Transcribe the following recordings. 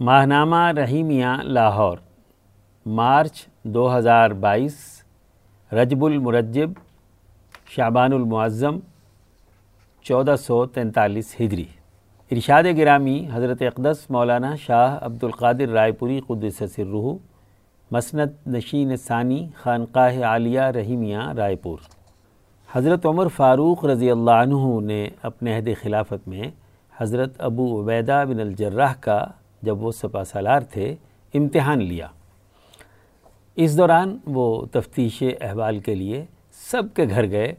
ماہنامہ رحیمیہ لاہور، مارچ دو ہزار بائیس، رجب المرجب، شعبان المعظم، چودہ سو تینتالیس ہجری۔ ارشاد گرامی حضرت اقدس مولانا شاہ عبد القادر رائے پوری قدس سرروح مسند نشین ثانی خانقاہ عالیہ رحیمیہ رائے پور۔ حضرت عمر فاروق رضی اللہ عنہ نے اپنے عہد خلافت میں حضرت ابو عبیدہ بن الجراح کا جب وہ سپا سالار تھے، امتحان لیا۔ اس دوران وہ تفتیش احوال کے لیے سب کے گھر گئے۔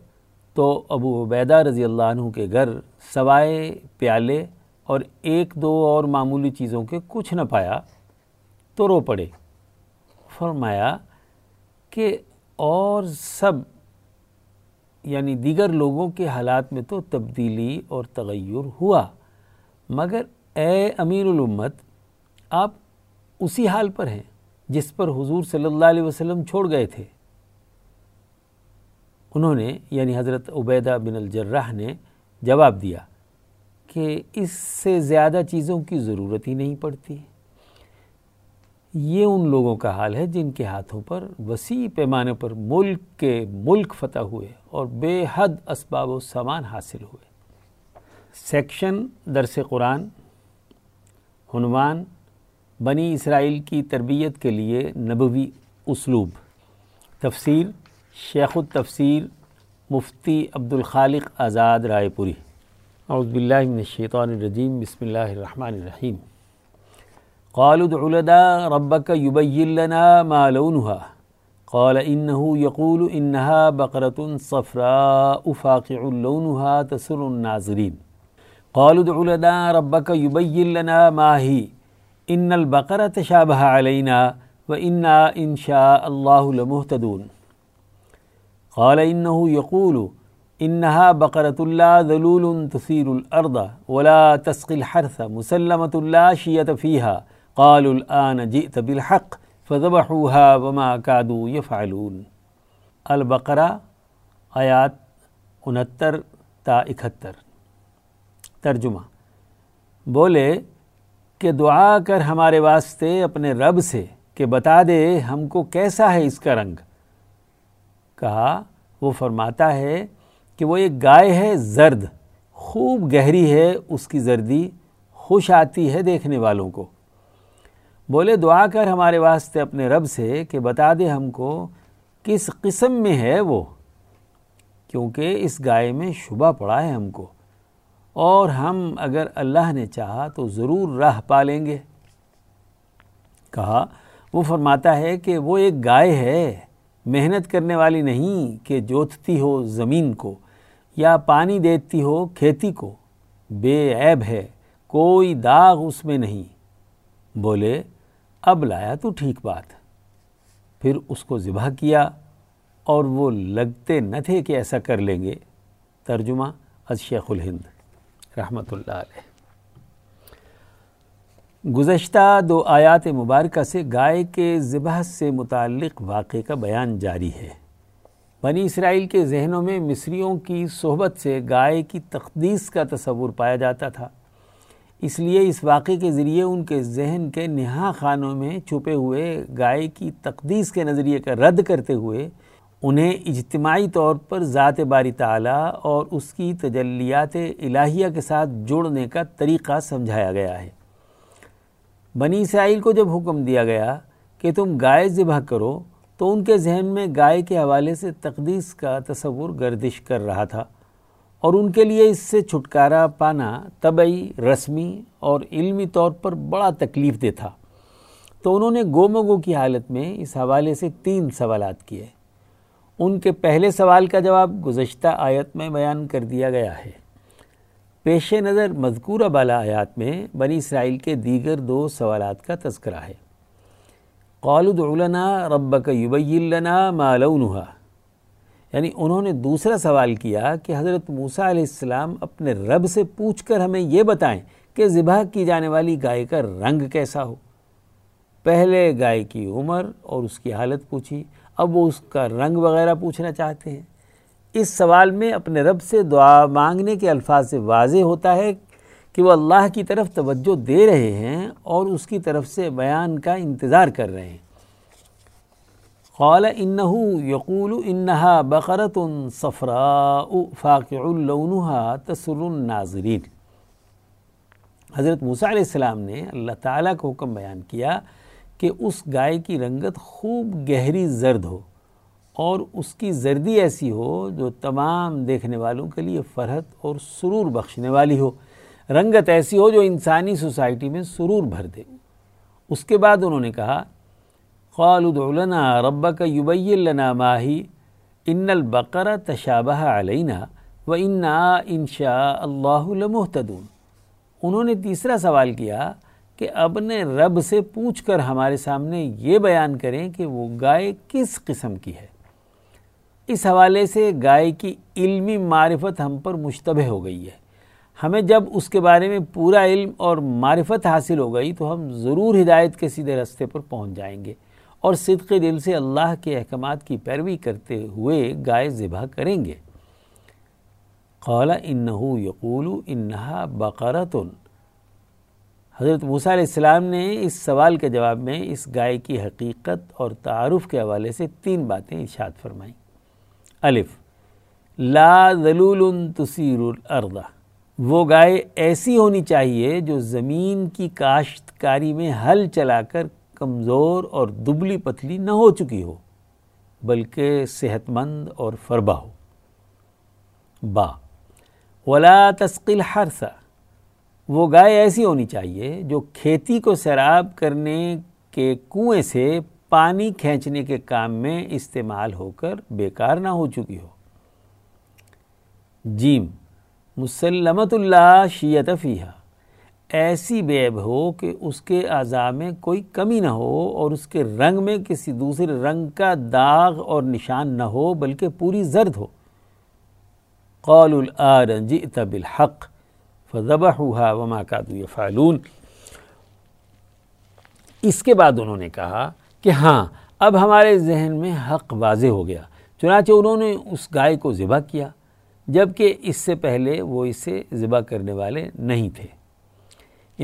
تو ابو عبیدہ رضی اللہ عنہ کے گھر سوائے پیالے اور ایک دو اور معمولی چیزوں کے کچھ نہ پایا، تو رو پڑے۔ فرمایا کہ اور سب یعنی دیگر لوگوں کے حالات میں تو تبدیلی اور تغیر ہوا، مگر اے امیر الامت آپ اسی حال پر ہیں جس پر حضور صلی اللہ علیہ وسلم چھوڑ گئے تھے۔ انہوں نے یعنی حضرت عبیدہ بن الجرہ نے جواب دیا کہ اس سے زیادہ چیزوں کی ضرورت ہی نہیں پڑتی۔ یہ ان لوگوں کا حال ہے جن کے ہاتھوں پر وسیع پیمانے پر ملک کے ملک فتح ہوئے اور بے حد اسباب و سامان حاصل ہوئے۔ سیکشن، درس قرآن، عنوان بنی اسرائیل کی تربیت کے لیے نبوی اسلوب۔ تفسیر شیخ التفسیر مفتی عبد الخالق آزاد رائے پوری۔ اعوذ باللہ من الشیطان الرجیم، بسم اللہ الرحمن الرحیم۔ قالوا ادع لنا ربك يبين لنا ما لونها قال انه يقول انها بقرة صفراء فاقع لونها تسر الناظرين قالوا ادع لنا ربك يبين لنا ما هي ان البقرہ تشابہ علینا و انا ان شاء اللہ لمحتدون قال انه يقول انها بقرة لا ذلول تثير الارض ولا تسقي الحرث مسلمة لا شية فيها. قالوا الان جئت بالحق فذبحوها وما كادوا يفعلون. البقرہ آیات انہتر تا اکہتر. ترجمہ. بولے کہ دعا کر ہمارے واسطے اپنے رب سے کہ بتا دے ہم کو کیسا ہے اس کا رنگ۔ کہا، وہ فرماتا ہے کہ وہ ایک گائے ہے، زرد۔ خوب گہری ہے، اس کی زردی خوش آتی ہے دیکھنے والوں کو۔ بولے، دعا کر ہمارے واسطے اپنے رب سے کہ بتا دے ہم کو کس قسم میں ہے وہ، کیونکہ اس گائے میں شبہ پڑا ہے ہم کو۔ اور ہم اگر اللہ نے چاہا تو ضرور راہ پالیں گے۔ کہا، وہ فرماتا ہے کہ وہ ایک گائے ہے، محنت کرنے والی نہیں کہ جوتتی ہو زمین کو یا پانی دیتی ہو کھیتی کو۔ بے عیب ہے، کوئی داغ اس میں نہیں۔ بولے، اب لایا تو ٹھیک بات۔ پھر اس کو ذبح کیا اور وہ لگتے نہ تھے کہ ایسا کر لیں گے۔ ترجمہ از شیخ الہند۔ رحمۃ اللہ علیہ۔ گزشتہ دو آیات مبارکہ سے گائے کے ذبح سے متعلق واقعے کا بیان جاری ہے۔ بنی اسرائیل کے ذہنوں میں مصریوں کی صحبت سے گائے کی تقدیس کا تصور پایا جاتا تھا۔ اس لیے اس واقعے کے ذریعے ان کے ذہن کے نہا خانوں میں چھپے ہوئے گائے کی تقدیس کے نظریے کا رد کرتے ہوئے انہیں اجتماعی طور پر ذات باری تعالیٰ اور اس کی تجلیات الہیہ کے ساتھ جوڑنے کا طریقہ سمجھایا گیا ہے۔ بنی اسرائیل کو جب حکم دیا گیا کہ تم گائے ذبح کرو، تو ان کے ذہن میں گائے کے حوالے سے تقدیس کا تصور گردش کر رہا تھا اور ان کے لیے اس سے چھٹکارا پانا طبعی، رسمی اور علمی طور پر بڑا تکلیف دہ تھا۔ تو انہوں نے گومگو کی حالت میں اس حوالے سے تین سوالات کیے۔ ان کے پہلے سوال کا جواب گزشتہ آیت میں بیان کر دیا گیا ہے۔ پیش نظر مذکورہ بالا آیات میں بنی اسرائیل کے دیگر دو سوالات کا تذکرہ ہے۔ قالد علنا رب کا یبیلنا یعنی انہوں نے دوسرا سوال کیا کہ حضرت موسیٰ علیہ السلام اپنے رب سے پوچھ کر ہمیں یہ بتائیں کہ ذبح کی جانے والی گائے کا رنگ کیسا ہو۔ پہلے گائے کی عمر اور اس کی حالت پوچھی۔ اب وہ اس کا رنگ وغیرہ پوچھنا چاہتے ہیں۔ اس سوال میں اپنے رب سے دعا مانگنے کے الفاظ سے واضح ہوتا ہے کہ وہ اللہ کی طرف توجہ دے رہے ہیں اور اس کی طرف سے بیان کا انتظار کر رہے ہیں۔ قال انہو یقول انہا بقرت صفراء فاقع لونها تسر الناظرین۔ حضرت موسیٰ علیہ السلام نے اللہ تعالیٰ کو حکم بیان کیا کہ اس گائے کی رنگت خوب گہری زرد ہو اور اس کی زردی ایسی ہو جو تمام دیکھنے والوں کے لیے فرحت اور سرور بخشنے والی ہو۔ رنگت ایسی ہو جو انسانی سوسائٹی میں سرور بھر دے۔ اس کے بعد انہوں نے کہا قال ادع لنا ربك يبين لنا ما هي ان البقرة تشابه علينا وانا ان شاء الله لمهتدون انہوں نے تیسرا سوال کیا کہ اپنے رب سے پوچھ کر ہمارے سامنے یہ بیان کریں کہ وہ گائے کس قسم کی ہے۔ اس حوالے سے گائے کی علمی معرفت ہم پر مشتبہ ہو گئی ہے۔ ہمیں جب اس کے بارے میں پورا علم اور معرفت حاصل ہو گئی تو ہم ضرور ہدایت کے سیدھے رستے پر پہنچ جائیں گے اور صدقی دل سے اللہ کے احکامات کی پیروی کرتے ہوئے گائے ذبح کریں گے۔ قال انہو یقول انہا بقرتن حضرت موسیٰ علیہ السلام نے اس سوال کے جواب میں اس گائے کی حقیقت اور تعارف کے حوالے سے تین باتیں ارشاد فرمائیں۔ الف، لا ذلول تسیر الارض۔ وہ گائے ایسی ہونی چاہیے جو زمین کی کاشتکاری میں حل چلا کر کمزور اور دبلی پتلی نہ ہو چکی ہو، بلکہ صحت مند اور فربا ہو۔ با، ولا تسقل حرسا وہ گائے ایسی ہونی چاہیے جو کھیتی کو سیراب کرنے کے کنویں سے پانی کھینچنے کے کام میں استعمال ہو کر بیکار نہ ہو چکی ہو۔ جیم مسلمت اللہ شیت فیحہ ایسی بیب ہو کہ اس کے اعضاء میں کوئی کمی نہ ہو اور اس کے رنگ میں کسی دوسرے رنگ کا داغ اور نشان نہ ہو بلکہ پوری زرد ہو۔ قول الآرن جئت بالحق فضبحوها وما كادوا يفعلون۔ اس کے بعد انہوں نے کہا کہ ہاں اب ہمارے ذہن میں حق واضح ہو گیا۔ چنانچہ انہوں نے اس گائے کو ذبح کیا، جبکہ اس سے پہلے وہ اسے ذبح کرنے والے نہیں تھے۔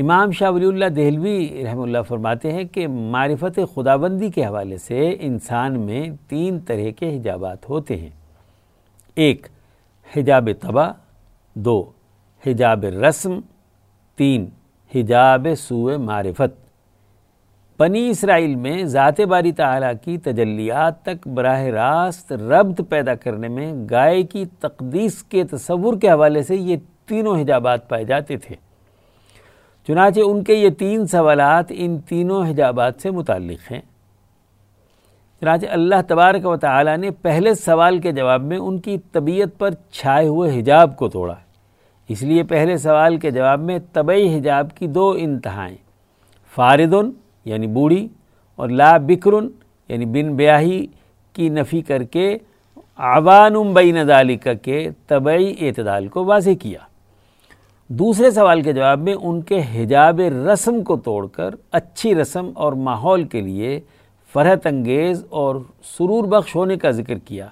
امام شاہ ولی اللہ دہلوی رحم اللہ فرماتے ہیں کہ معرفت خدابندی کے حوالے سے انسان میں تین طرح کے حجابات ہوتے ہیں۔ ایک، حجاب طبع، دو حجاب رسم تین، حجاب سوء معرفت۔ بنی اسرائیل میں ذات باری تعالیٰ کی تجلیات تک براہ راست ربط پیدا کرنے میں گائے کی تقدیس کے تصور کے حوالے سے یہ تینوں حجابات پائے جاتے تھے۔ چنانچہ ان کے یہ تین سوالات ان تینوں حجابات سے متعلق ہیں۔ چنانچہ اللہ تبارک و تعالی نے پہلے سوال کے جواب میں ان کی طبیعت پر چھائے ہوئے حجاب کو توڑا۔ اس لیے پہلے سوال کے جواب میں طبعی حجاب کی دو انتہائیں، فاردن یعنی بوڑھی اور لا بکرن یعنی بن بیاہی کی نفی کر کے عوان بین ذالک کے طبعی اعتدال کو واضح کیا۔ دوسرے سوال کے جواب میں ان کے حجاب رسم کو توڑ کر اچھی رسم اور ماحول کے لیے فرحت انگیز اور سرور بخش ہونے کا ذکر کیا۔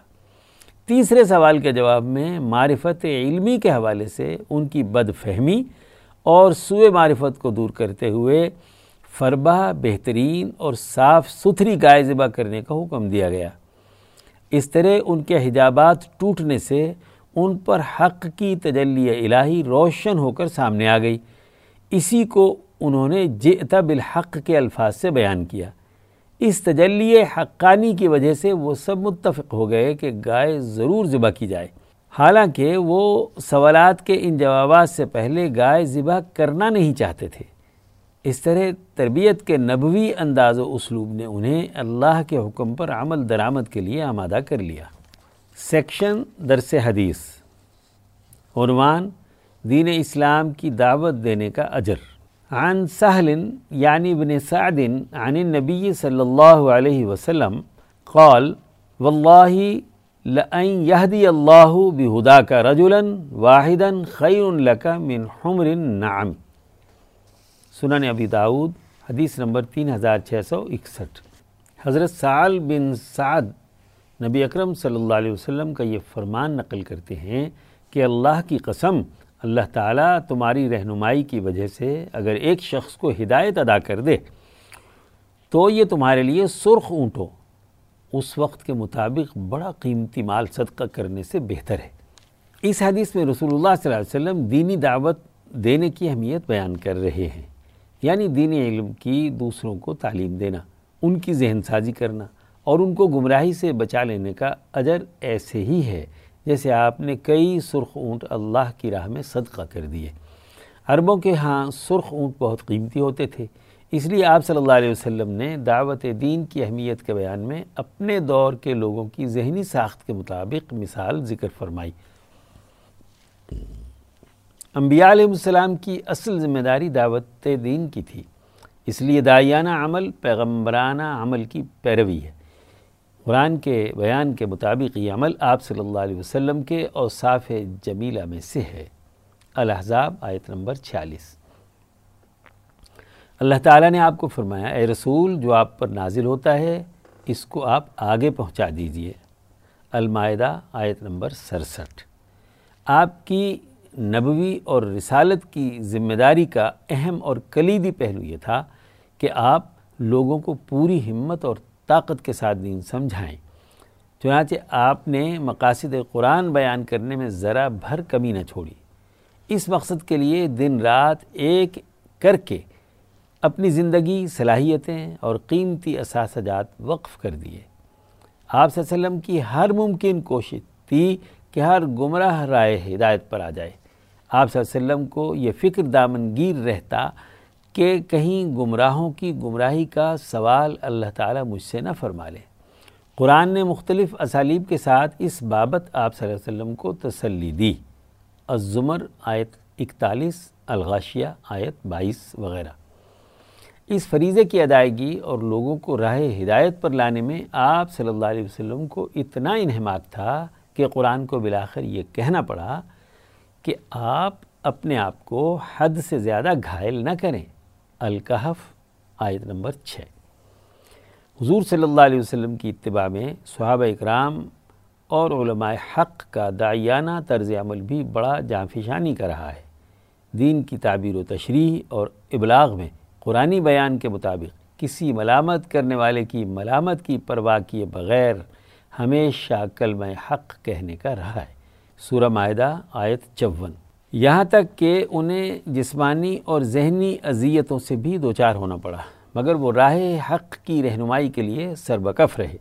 تیسرے سوال کے جواب میں معرفت علمی کے حوالے سے ان کی بد فہمی اور سوئے معرفت کو دور کرتے ہوئے فربہ بہترین اور صاف ستھری گائے ذبح کرنے کا حکم دیا گیا۔ اس طرح ان کے حجابات ٹوٹنے سے ان پر حق کی تجلی الہی روشن ہو کر سامنے آ گئی۔ اسی کو انہوں نے جئت بالحق کے الفاظ سے بیان کیا۔ اس تجلی حقانی کی وجہ سے وہ سب متفق ہو گئے کہ گائے ضرور ذبح کی جائے۔ حالانکہ وہ سوالات کے ان جوابات سے پہلے گائے ذبح کرنا نہیں چاہتے تھے۔ اس طرح تربیت کے نبوی انداز و اسلوب نے انہیں اللہ کے حکم پر عمل درآمد کے لیے آمادہ کر لیا۔ سیکشن درس حدیث۔ عنوان دین اسلام کی دعوت دینے کا اجر۔ عن سہل یعنی بن سعد، عن النبی صلی اللہ علیہ وسلم، قال واللہ لأن يهدي الله بهداك رجلا واحدا خیر لك من حمر النعم. سنن ابی داود حدیث نمبر تین ہزار چھ سو اکسٹھ۔ حضرت سعال بن سعد، نبی اکرم صلی اللہ علیہ وسلم کا یہ فرمان نقل کرتے ہیں کہ اللہ کی قسم اللہ تعالیٰ تمہاری رہنمائی کی وجہ سے اگر ایک شخص کو ہدایت ادا کر دے تو یہ تمہارے لیے سرخ اونٹو اس وقت کے مطابق بڑا قیمتی مال صدقہ کرنے سے بہتر ہے۔ اس حدیث میں رسول اللہ صلی اللہ علیہ وسلم دینی دعوت دینے کی اہمیت بیان کر رہے ہیں۔ یعنی دینی علم کی دوسروں کو تعلیم دینا، ان کی ذہن سازی کرنا اور ان کو گمراہی سے بچا لینے کا اجر ایسے ہی ہے۔ جیسے آپ نے کئی سرخ اونٹ اللہ کی راہ میں صدقہ کر دیے۔ عربوں کے ہاں سرخ اونٹ بہت قیمتی ہوتے تھے۔ اس لیے آپ صلی اللہ علیہ وسلم نے دعوت دین کی اہمیت کے بیان میں اپنے دور کے لوگوں کی ذہنی ساخت کے مطابق مثال ذکر فرمائی۔ انبیاء علیہ السلام کی اصل ذمہ داری دعوت دین کی تھی۔ اس لیے دائیانہ عمل، پیغمبرانہ عمل کی پیروی ہے۔ قرآن کے بیان کے مطابق یہ عمل آپ صلی اللہ علیہ وسلم کے اوصاف جمیلہ میں سے ہے۔ الحضاب آیت نمبر چھیالیس۔ اللہ تعالیٰ نے آپ کو فرمایا، اے رسول، جو آپ پر نازل ہوتا ہے، اس کو آپ آگے پہنچا دیجیے۔ المائدہ، آیت نمبر سرسٹھ۔ آپ کی نبوی اور رسالت کی ذمہ داری کا اہم اور کلیدی پہلو یہ تھا کہ آپ لوگوں کو پوری ہمت اور طاقت کے ساتھ دین سمجھائیں۔ چنانچہ آپ نے مقاصد قرآن بیان کرنے میں ذرا بھر کمی نہ چھوڑی۔ اس مقصد کے لیے دن رات ایک کر کے اپنی زندگی، صلاحیتیں اور قیمتی اثاثجات وقف کر دیے۔ آپ صلی اللہ علیہ وسلم کی ہر ممکن کوشش تھی کہ ہر گمراہ رائے ہدایت پر آ جائے۔ آپ صلی اللہ علیہ وسلم کو یہ فکر دامنگیر رہتا کہ کہیں گمراہوں کی گمراہی کا سوال اللہ تعالیٰ مجھ سے نہ فرما لے۔ قرآن نے مختلف اسالیب کے ساتھ اس بابت آپ صلی اللہ علیہ وسلم کو تسلی دی۔ الزمر آیت اکتالیس، الغاشیہ آیت بائیس وغیرہ۔ اس فریضے کی ادائیگی اور لوگوں کو راہ ہدایت پر لانے میں آپ صلی اللہ علیہ وسلم کو اتنا انہماک تھا کہ قرآن کو بلاخر یہ کہنا پڑا کہ آپ اپنے آپ کو حد سے زیادہ گھائل نہ کریں۔ الکحف آیت نمبر چھ۔ حضور صلی اللہ علیہ وسلم کی اتباع میں صحابہ اکرام اور علماء حق کا دائیانہ طرز عمل بھی بڑا جانفشانی کا رہا ہے۔ دین کی تعبیر و تشریح اور ابلاغ میں قرآنی بیان کے مطابق کسی ملامت کرنے والے کی ملامت کی پرواہ کیے بغیر ہمیشہ کلمہ حق کہنے کا رہا ہے۔ سورہ معدہ آیت چون۔ یہاں تک کہ انہیں جسمانی اور ذہنی اذیتوں سے بھی دوچار ہونا پڑا، مگر وہ راہ حق کی رہنمائی کے لیے سربکف رہے۔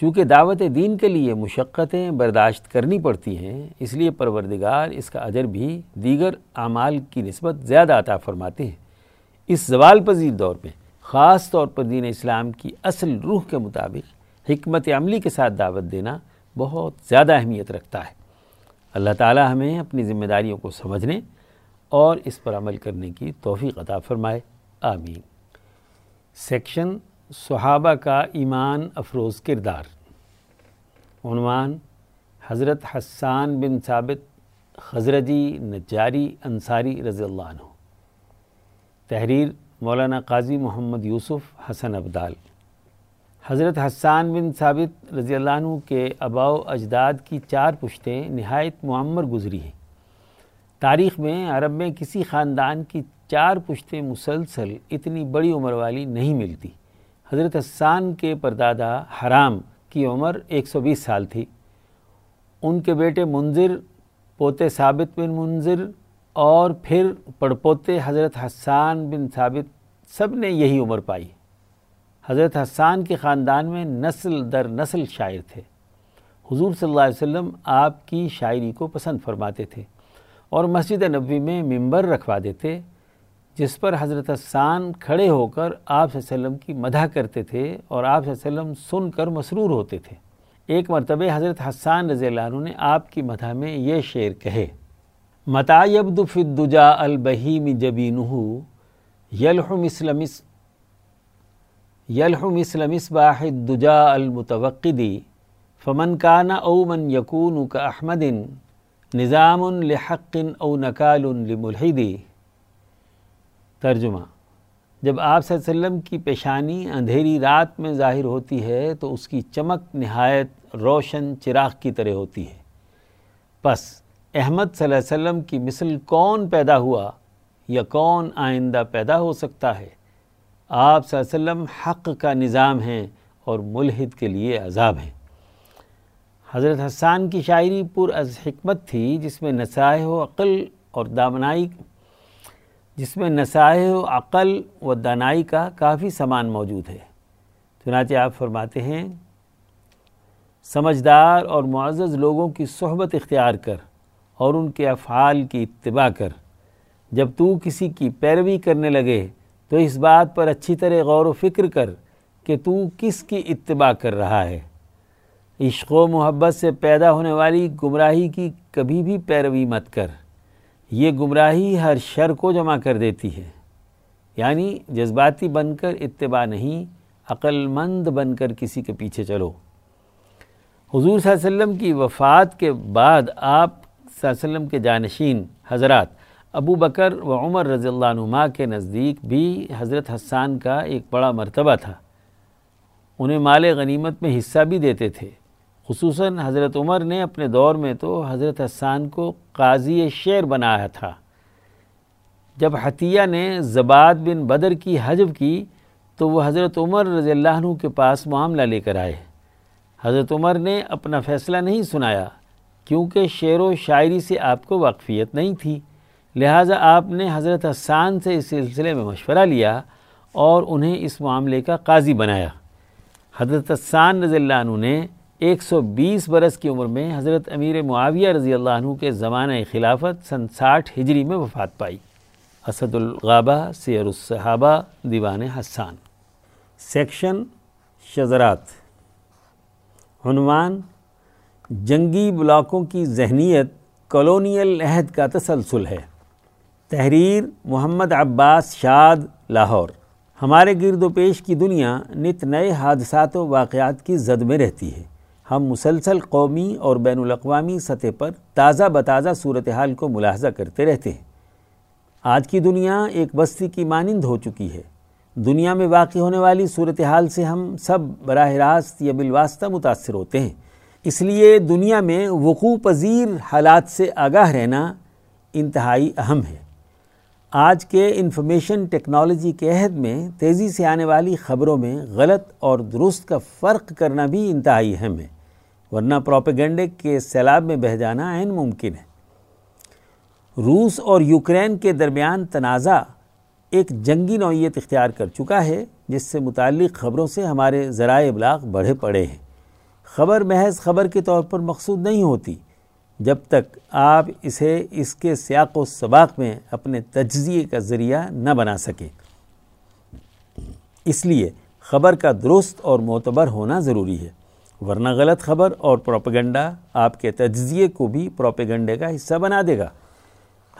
چونکہ دعوت دین کے لیے مشقتیں برداشت کرنی پڑتی ہیں، اس لیے پروردگار اس کا اجر بھی دیگر اعمال کی نسبت زیادہ عطا فرماتے ہیں۔ اس زوال پذیر دور میں، خاص طور پر دین اسلام کی اصل روح کے مطابق حکمت عملی کے ساتھ دعوت دینا بہت زیادہ اہمیت رکھتا ہے۔ اللہ تعالی ہمیں اپنی ذمہ داریوں کو سمجھنے اور اس پر عمل کرنے کی توفیق عطا فرمائے، آمین۔ سیکشن صحابہ کا ایمان افروز کردار۔ عنوان، حضرت حسان بن ثابت، خزرجی نجاری انصاری رضی اللہ عنہ۔ تحریر، مولانا قاضی محمد یوسف حسن ابدال۔ حضرت حسان بن ثابت رضی اللہ عنہ کے اباؤ اجداد کی چار پشتیں نہایت معمر گزری ہیں۔ تاریخ میں عرب میں کسی خاندان کی چار پشتیں مسلسل اتنی بڑی عمر والی نہیں ملتی۔ حضرت حسان کے پردادا حرام کی عمر ایک سو بیس سال تھی۔ ان کے بیٹے منظر پوتے ثابت بن منظر اور پھر پڑپوتے حضرت حسان بن ثابت سب نے یہی عمر پائی۔ حضرت حسان کے خاندان میں نسل در نسل شاعر تھے۔ حضور صلی اللہ علیہ وسلم آپ کی شاعری کو پسند فرماتے تھے اور مسجد نبوی میں ممبر رکھوا دیتے، جس پر حضرت حسان کھڑے ہو کر آپ صلی اللہ علیہ وسلم کی مدح کرتے تھے اور آپ صلی اللہ علیہ وسلم سن کر مسرور ہوتے تھے۔ ایک مرتبہ حضرت حسان رضی اللہ عنہ نے آپ کی مدح میں یہ شعر کہے متا یبد فی الدجا البہیم جبینہ یلح مثل مثل یلح مثل مصباح الدجا المتوقدی، فمن کان او من یکون کا احمد نظام لحق او نکال لملحدی۔ ترجمہ، جب آپ صلی اللہ علیہ وسلم کی پیشانی اندھیری رات میں ظاہر ہوتی ہے تو اس کی چمک نہایت روشن چراغ کی طرح ہوتی ہے۔ پس احمد صلی اللہ علیہ وسلم کی مثل کون پیدا ہوا یا کون آئندہ پیدا ہو سکتا ہے؟ آپ صلی اللہ علیہ وسلم حق کا نظام ہیں اور ملحد کے لیے عذاب ہیں۔ حضرت حسان کی شاعری پر از حکمت تھی جس میں نسائح و عقل اور دامنائی، جس میں نسائح و عقل و دانائی کا کافی سامان موجود ہے۔ چنانچہ آپ فرماتے ہیں، سمجھدار اور معزز لوگوں کی صحبت اختیار کر اور ان کے افعال کی اتباع کر۔ جب تو کسی کی پیروی کرنے لگے تو اس بات پر اچھی طرح غور و فکر کر کہ تو کس کی اتباع کر رہا ہے۔ عشق و محبت سے پیدا ہونے والی گمراہی کی کبھی بھی پیروی مت کر۔ یہ گمراہی ہر شر کو جمع کر دیتی ہے۔ یعنی جذباتی بن کر اتباع نہیں عقل مند بن کر کسی کے پیچھے چلو۔ حضور صلی اللہ علیہ وسلم کی وفات کے بعد آپ صلی اللہ علیہ وسلم کے جانشین، حضرات ابو بکر و عمر رضی اللہ عنہ کے نزدیک بھی حضرت حسان کا ایک بڑا مرتبہ تھا۔ انہیں مال غنیمت میں حصہ بھی دیتے تھے۔ خصوصاً حضرت عمر نے اپنے دور میں تو حضرت حسان کو قاضی شعر بنایا تھا۔ جب حتیہ نے زباد بن بدر کی حجب کی تو وہ حضرت عمر رضی اللہ عنہ کے پاس معاملہ لے کر آئے۔ حضرت عمر نے اپنا فیصلہ نہیں سنایا کیونکہ شعر و شاعری سے آپ کو واقفیت نہیں تھی۔ لہٰذا آپ نے حضرت حسان سے اس سلسلے میں مشورہ لیا اور انہیں اس معاملے کا قاضی بنایا۔ حضرت حسان رضی اللہ عنہ نے ایک سو بیس برس کی عمر میں حضرت امیر معاویہ رضی اللہ عنہ کے زمانہ خلافت سن ساٹھ ہجری میں وفات پائی۔ اسد الغابہ، سیر الصحابہ، دیوان حسان۔ سیکشن شزرات عنوان جنگی بلاکوں کی ذہنیت کالونیل عہد کا تسلسل ہے۔ تحریر محمد عباس شاد، لاہور۔ ہمارے گرد و پیش کی دنیا نت نئے حادثات و واقعات کی زد میں رہتی ہے۔ ہم مسلسل قومی اور بین الاقوامی سطح پر تازہ بتازہ صورتحال کو ملاحظہ کرتے رہتے ہیں۔ آج کی دنیا ایک بستی کی مانند ہو چکی ہے۔ دنیا میں واقع ہونے والی صورتحال سے ہم سب براہ راست یا بالواسطہ متاثر ہوتے ہیں۔ اس لیے دنیا میں وقوع پذیر حالات سے آگاہ رہنا انتہائی اہم ہے۔ آج کے انفارمیشن ٹیکنالوجی کے عہد میں تیزی سے آنے والی خبروں میں غلط اور درست کا فرق کرنا بھی انتہائی اہم ہے، ورنہ پروپیگنڈے کے سیلاب میں بہ جانا عین ممکن ہے۔ روس اور یوکرین کے درمیان تنازع ایک جنگی نوعیت اختیار کر چکا ہے، جس سے متعلق خبروں سے ہمارے ذرائع ابلاغ بڑھے پڑے ہیں۔ خبر محض خبر کے طور پر مقصود نہیں ہوتی۔ جب تک آپ اسے اس کے سیاق و سباق میں اپنے تجزیے کا ذریعہ نہ بنا سکیں۔ اس لیے خبر کا درست اور معتبر ہونا ضروری ہے۔ ورنہ غلط خبر اور پروپیگنڈا آپ کے تجزیے کو بھی پروپیگنڈے کا حصہ بنا دے گا۔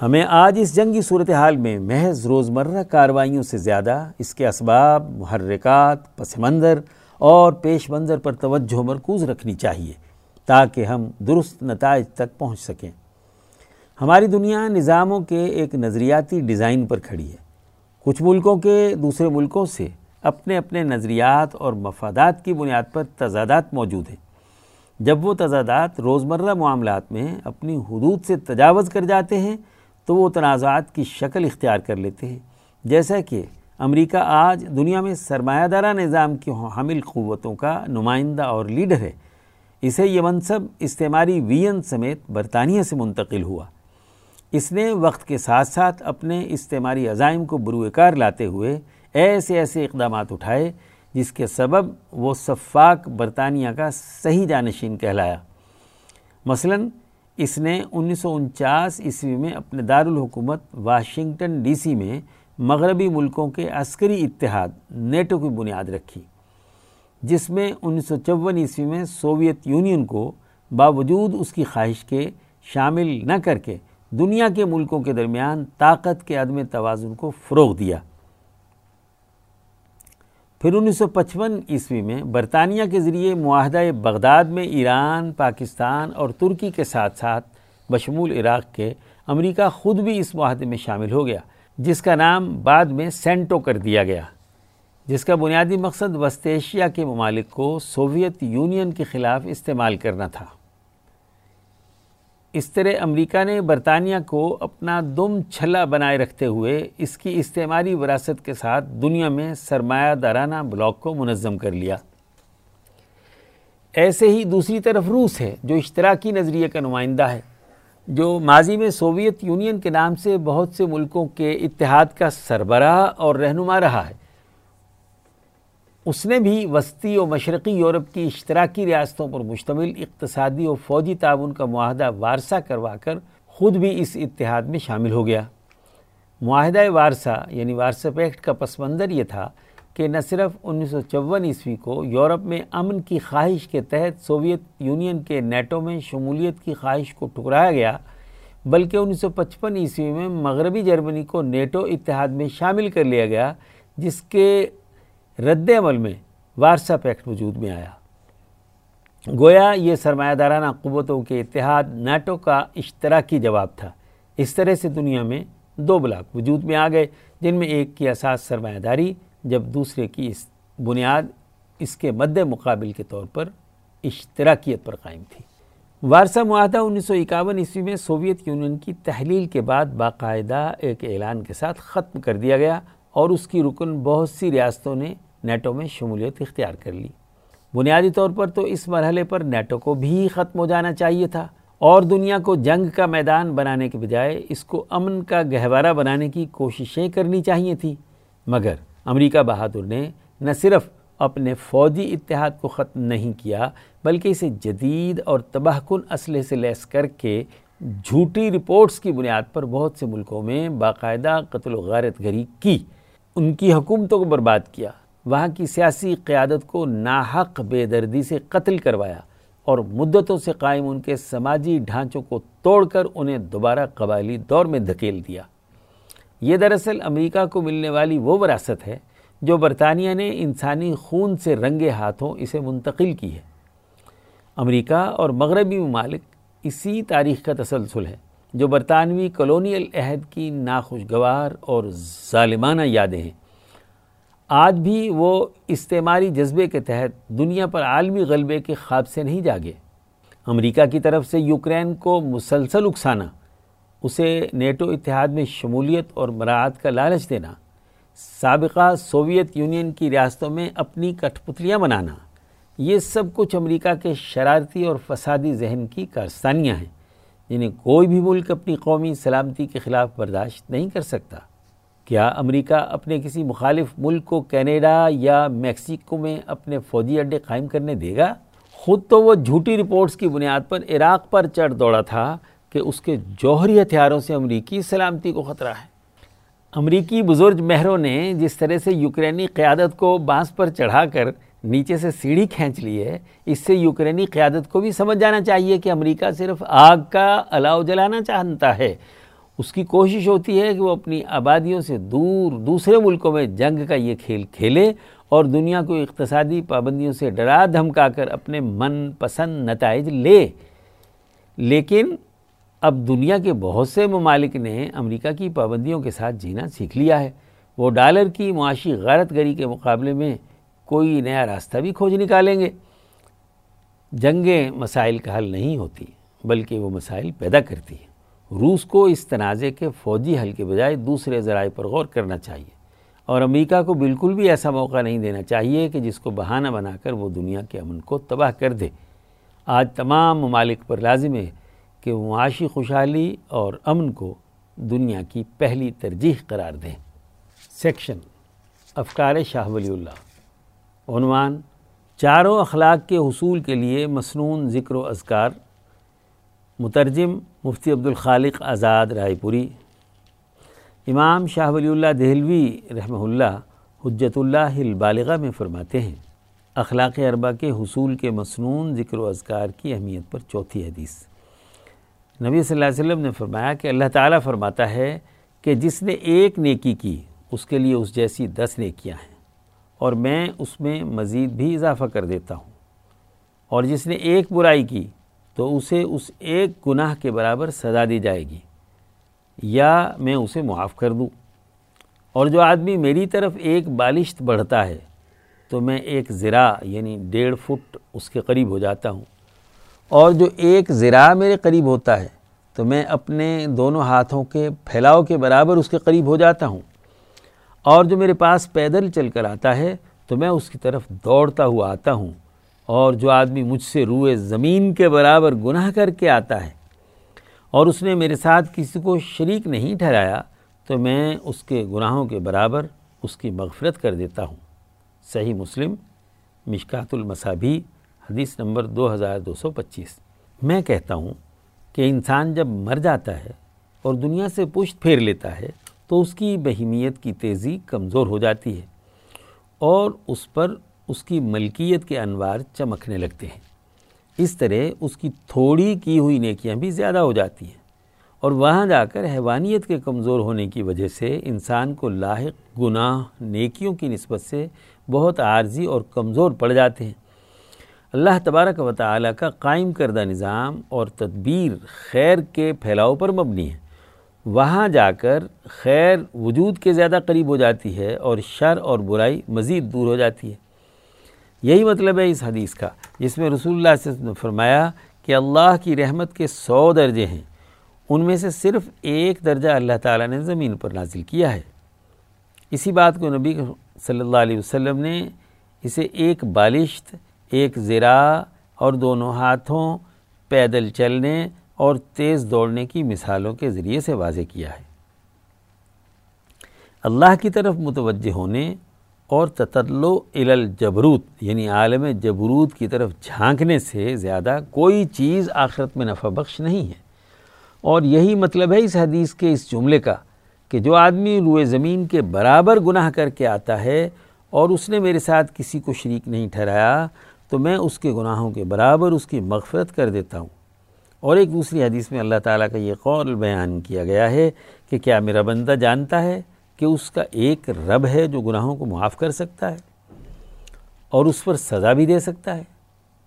ہمیں آج اس جنگی صورتحال میں محض روزمرہ کاروائیوں سے زیادہ اس کے اسباب، محرکات، پس منظر اور پیش منظر پر توجہ مرکوز رکھنی چاہیے۔ تاکہ ہم درست نتائج تک پہنچ سکیں۔ ہماری دنیا نظاموں کے ایک نظریاتی ڈیزائن پر کھڑی ہے۔ کچھ ملکوں کے دوسرے ملکوں سے اپنے اپنے نظریات اور مفادات کی بنیاد پر تضادات موجود ہیں۔ جب وہ تضادات روزمرہ معاملات میں اپنی حدود سے تجاوز کر جاتے ہیں، تو وہ تنازعات کی شکل اختیار کر لیتے ہیں۔ جیسا کہ امریکہ آج دنیا میں سرمایہ دارہ نظام کی حامل قوتوں کا نمائندہ اور لیڈر ہے۔ اسے یہ منصب استعماری وین سمیت برطانیہ سے منتقل ہوا۔ اس نے وقت کے ساتھ ساتھ اپنے استعماری عزائم کو بروئے کار لاتے ہوئے ایسے ایسے اقدامات اٹھائے، جس کے سبب وہ صفاق برطانیہ کا صحیح جانشین کہلایا۔ مثلاً، اس نے انیس سو انچاس عیسوی میں اپنے دارالحکومت واشنگٹن ڈی سی میں مغربی ملکوں کے عسکری اتحاد نیٹو کی بنیاد رکھی۔ جس میں انیس سو چون عیسوی میں سوویت یونین کو باوجود اس کی خواہش کے شامل نہ کر کے دنیا کے ملکوں کے درمیان طاقت کے عدم توازن کو فروغ دیا۔ پھر انیس سو پچپن عیسوی میں برطانیہ کے ذریعے معاہدہ بغداد میں ایران، پاکستان اور ترکی کے ساتھ ساتھ بشمول عراق کے امریکہ خود بھی اس معاہدے میں شامل ہو گیا، جس کا نام بعد میں سینٹو کر دیا گیا۔ جس کا بنیادی مقصد وسط ایشیا کے ممالک کو سوویت یونین کے خلاف استعمال کرنا تھا۔ اس طرح امریکہ نے برطانیہ کو اپنا دم چھلا بنائے رکھتے ہوئے اس کی استعماری وراثت کے ساتھ دنیا میں سرمایہ دارانہ بلاک کو منظم کر لیا۔ ایسے ہی دوسری طرف روس ہے، جو اشتراکی نظریے کا نمائندہ ہے، جو ماضی میں سوویت یونین کے نام سے بہت سے ملکوں کے اتحاد کا سربراہ اور رہنما رہا ہے۔ اس نے بھی وسطی و مشرقی یورپ کی اشتراکی ریاستوں پر مشتمل اقتصادی و فوجی تعاون کا معاہدہ وارسا کروا کر خود بھی اس اتحاد میں شامل ہو گیا۔ معاہدہ وارسا یعنی وارسا پیکٹ کا پس منظر یہ تھا کہ نہ صرف انیس سو چون عیسوی کو یورپ میں امن کی خواہش کے تحت سوویت یونین کے نیٹو میں شمولیت کی خواہش کو ٹکرایا گیا، بلکہ انیس سو پچپن عیسوی میں مغربی جرمنی کو نیٹو اتحاد میں شامل کر لیا گیا، جس کے رد عمل میں وارسا پیکٹ وجود میں آیا۔ گویا یہ سرمایہ دارانہ قوتوں کے اتحاد نیٹو کا اشتراکی جواب تھا۔ اس طرح سے دنیا میں دو بلاک وجود میں آ گئے، جن میں ایک کی اساس سرمایہ داری، جب دوسرے کی اس بنیاد، اس کے مد مقابل کے طور پر اشتراکیت پر قائم تھی۔ وارسا معاہدہ انیس سو اکاون عیسوی میں سوویت یونین کی تحلیل کے بعد باقاعدہ ایک اعلان کے ساتھ ختم کر دیا گیا اور اس کی رکن بہت سی ریاستوں نے نیٹو میں شمولیت اختیار کر لی۔ بنیادی طور پر تو اس مرحلے پر نیٹو کو بھی ختم ہو جانا چاہیے تھا اور دنیا کو جنگ کا میدان بنانے کے بجائے اس کو امن کا گہوارہ بنانے کی کوششیں کرنی چاہیے تھی۔ مگر امریکہ بہادر نے نہ صرف اپنے فوجی اتحاد کو ختم نہیں کیا بلکہ اسے جدید اور تباہ کن اسلحے سے لیس کر کے جھوٹی رپورٹس کی بنیاد پر بہت سے ملکوں میں باقاعدہ قتل و غارت گری کی۔ ان کی حکومتوں کو برباد کیا۔ وہاں کی سیاسی قیادت کو ناحق بے دردی سے قتل کروایا اور مدتوں سے قائم ان کے سماجی ڈھانچوں کو توڑ کر انہیں دوبارہ قبائلی دور میں دھکیل دیا۔ یہ دراصل امریکہ کو ملنے والی وہ وراثت ہے جو برطانیہ نے انسانی خون سے رنگے ہاتھوں اسے منتقل کی ہے۔ امریکہ اور مغربی ممالک اسی تاریخ کا تسلسل ہے جو برطانوی کلونیل عہد کی ناخوشگوار اور ظالمانہ یادیں ہیں۔ آج بھی وہ استعماری جذبے کے تحت دنیا پر عالمی غلبے کے خواب سے نہیں جاگے۔ امریکہ کی طرف سے یوکرین کو مسلسل اکسانا، اسے نیٹو اتحاد میں شمولیت اور مراعات کا لالچ دینا، سابقہ سوویت یونین کی ریاستوں میں اپنی کٹھ پتلیاں بنانا یہ سب کچھ امریکہ کے شرارتی اور فسادی ذہن کی کارستانیاں ہیں، جنہیں کوئی بھی ملک اپنی قومی سلامتی کے خلاف برداشت نہیں کر سکتا۔ کیا امریکہ اپنے کسی مخالف ملک کو کینیڈا یا میکسیکو میں اپنے فوجی اڈے قائم کرنے دے گا؟ خود تو وہ جھوٹی رپورٹس کی بنیاد پر عراق پر چڑھ دوڑا تھا کہ اس کے جوہری ہتھیاروں سے امریکی سلامتی کو خطرہ ہے۔ امریکی بزرگ مہروں نے جس طرح سے یوکرینی قیادت کو بانس پر چڑھا کر نیچے سے سیڑھی کھینچ لی ہے، اس سے یوکرینی قیادت کو بھی سمجھ جانا چاہیے کہ امریکہ صرف آگ کا الاؤ جلانا چاہتا ہے۔ اس کی کوشش ہوتی ہے کہ وہ اپنی آبادیوں سے دور دوسرے ملکوں میں جنگ کا یہ کھیل کھیلے اور دنیا کو اقتصادی پابندیوں سے ڈرا دھمکا کر اپنے من پسند نتائج لے۔ لیکن اب دنیا کے بہت سے ممالک نے امریکہ کی پابندیوں کے ساتھ جینا سیکھ لیا ہے۔ وہ ڈالر کی معاشی غارت گری کے مقابلے میں کوئی نیا راستہ بھی کھوج نکالیں گے۔ جنگیں مسائل کا حل نہیں ہوتی، بلکہ وہ مسائل پیدا کرتی ہیں۔ روس کو اس تنازع کے فوجی حل کے بجائے دوسرے ذرائع پر غور کرنا چاہیے اور امریکہ کو بالکل بھی ایسا موقع نہیں دینا چاہیے کہ جس کو بہانہ بنا کر وہ دنیا کے امن کو تباہ کر دے۔ آج تمام ممالک پر لازم ہے کہ وہ معاشی خوشحالی اور امن کو دنیا کی پہلی ترجیح قرار دیں۔ سیکشن افکار شاہ ولی اللہ۔ عنوان چاروں اخلاق کے حصول کے لیے مصنون ذکر و اذکار مترجم مفتی عبد الخالق آزاد رائے پوری، امام شاہ ولی اللہ دہلوی رحمہ اللہ حجت اللہ البالغہ میں فرماتے ہیں، اخلاق اربا کے حصول کے مصنون ذکر و اذکار کی اہمیت پر چوتھی حدیث۔ نبی صلی اللہ علیہ وسلم نے فرمایا کہ اللہ تعالیٰ فرماتا ہے کہ جس نے ایک نیکی کی، اس کے لیے اس جیسی دس نیکیاں ہیں۔ اور میں اس میں مزید بھی اضافہ کر دیتا ہوں۔ اور جس نے ایک برائی کی تو اسے اس ایک گناہ کے برابر سزا دی جائے گی، یا میں اسے معاف کر دوں۔ اور جو آدمی میری طرف ایک بالشت بڑھتا ہے، تو میں ایک زرا یعنی ڈیڑھ فٹ اس کے قریب ہو جاتا ہوں۔ اور جو ایک زرا میرے قریب ہوتا ہے، تو میں اپنے دونوں ہاتھوں کے پھیلاؤ کے برابر اس کے قریب ہو جاتا ہوں۔ اور جو میرے پاس پیدل چل کر آتا ہے، تو میں اس کی طرف دوڑتا ہوا آتا ہوں۔ اور جو آدمی مجھ سے روئے زمین کے برابر گناہ کر کے آتا ہے اور اس نے میرے ساتھ کسی کو شریک نہیں ٹھہرایا، تو میں اس کے گناہوں کے برابر اس کی مغفرت کر دیتا ہوں۔ صحیح مسلم، مشکات المصابی حدیث نمبر دو ہزار دو سو پچیس۔ میں کہتا ہوں کہ انسان جب مر جاتا ہے اور دنیا سے پشت پھیر لیتا ہے، تو اس کی بہیمیت کی تیزی کمزور ہو جاتی ہے اور اس پر اس کی ملکیت کے انوار چمکنے لگتے ہیں۔ اس طرح اس کی تھوڑی کی ہوئی نیکیاں بھی زیادہ ہو جاتی ہیں اور وہاں جا کر حیوانیت کے کمزور ہونے کی وجہ سے انسان کو لاحق گناہ، نیکیوں کی نسبت سے بہت عارضی اور کمزور پڑ جاتے ہیں۔ اللہ تبارک و تعالیٰ کا قائم کردہ نظام اور تدبیر خیر کے پھیلاؤ پر مبنی ہے۔ وہاں جا کر خیر وجود کے زیادہ قریب ہو جاتی ہے اور شر اور برائی مزید دور ہو جاتی ہے۔ یہی مطلب ہے اس حدیث کا، جس میں رسول اللہ سے نے فرمایا کہ اللہ کی رحمت کے سو درجے ہیں، ان میں سے صرف ایک درجہ اللہ تعالیٰ نے زمین پر نازل کیا ہے۔ اسی بات کو نبی صلی اللہ علیہ وسلم نے اسے ایک بالشت، ایک زرا اور دونوں ہاتھوں پیدل چلنے اور تیز دوڑنے کی مثالوں کے ذریعے سے واضح کیا ہے۔ اللہ کی طرف متوجہ ہونے اور تتلو الجبروت یعنی عالم جبروت کی طرف جھانکنے سے زیادہ کوئی چیز آخرت میں نفع بخش نہیں ہے۔ اور یہی مطلب ہے اس حدیث کے اس جملے کا کہ جو آدمی روئے زمین کے برابر گناہ کر کے آتا ہے اور اس نے میرے ساتھ کسی کو شریک نہیں ٹھہرایا، تو میں اس کے گناہوں کے برابر اس کی مغفرت کر دیتا ہوں۔ اور ایک دوسری حدیث میں اللہ تعالیٰ کا یہ قول بیان کیا گیا ہے کہ کیا میرا بندہ جانتا ہے؟ کہ اس کا ایک رب ہے جو گناہوں کو معاف کر سکتا ہے اور اس پر سزا بھی دے سکتا ہے۔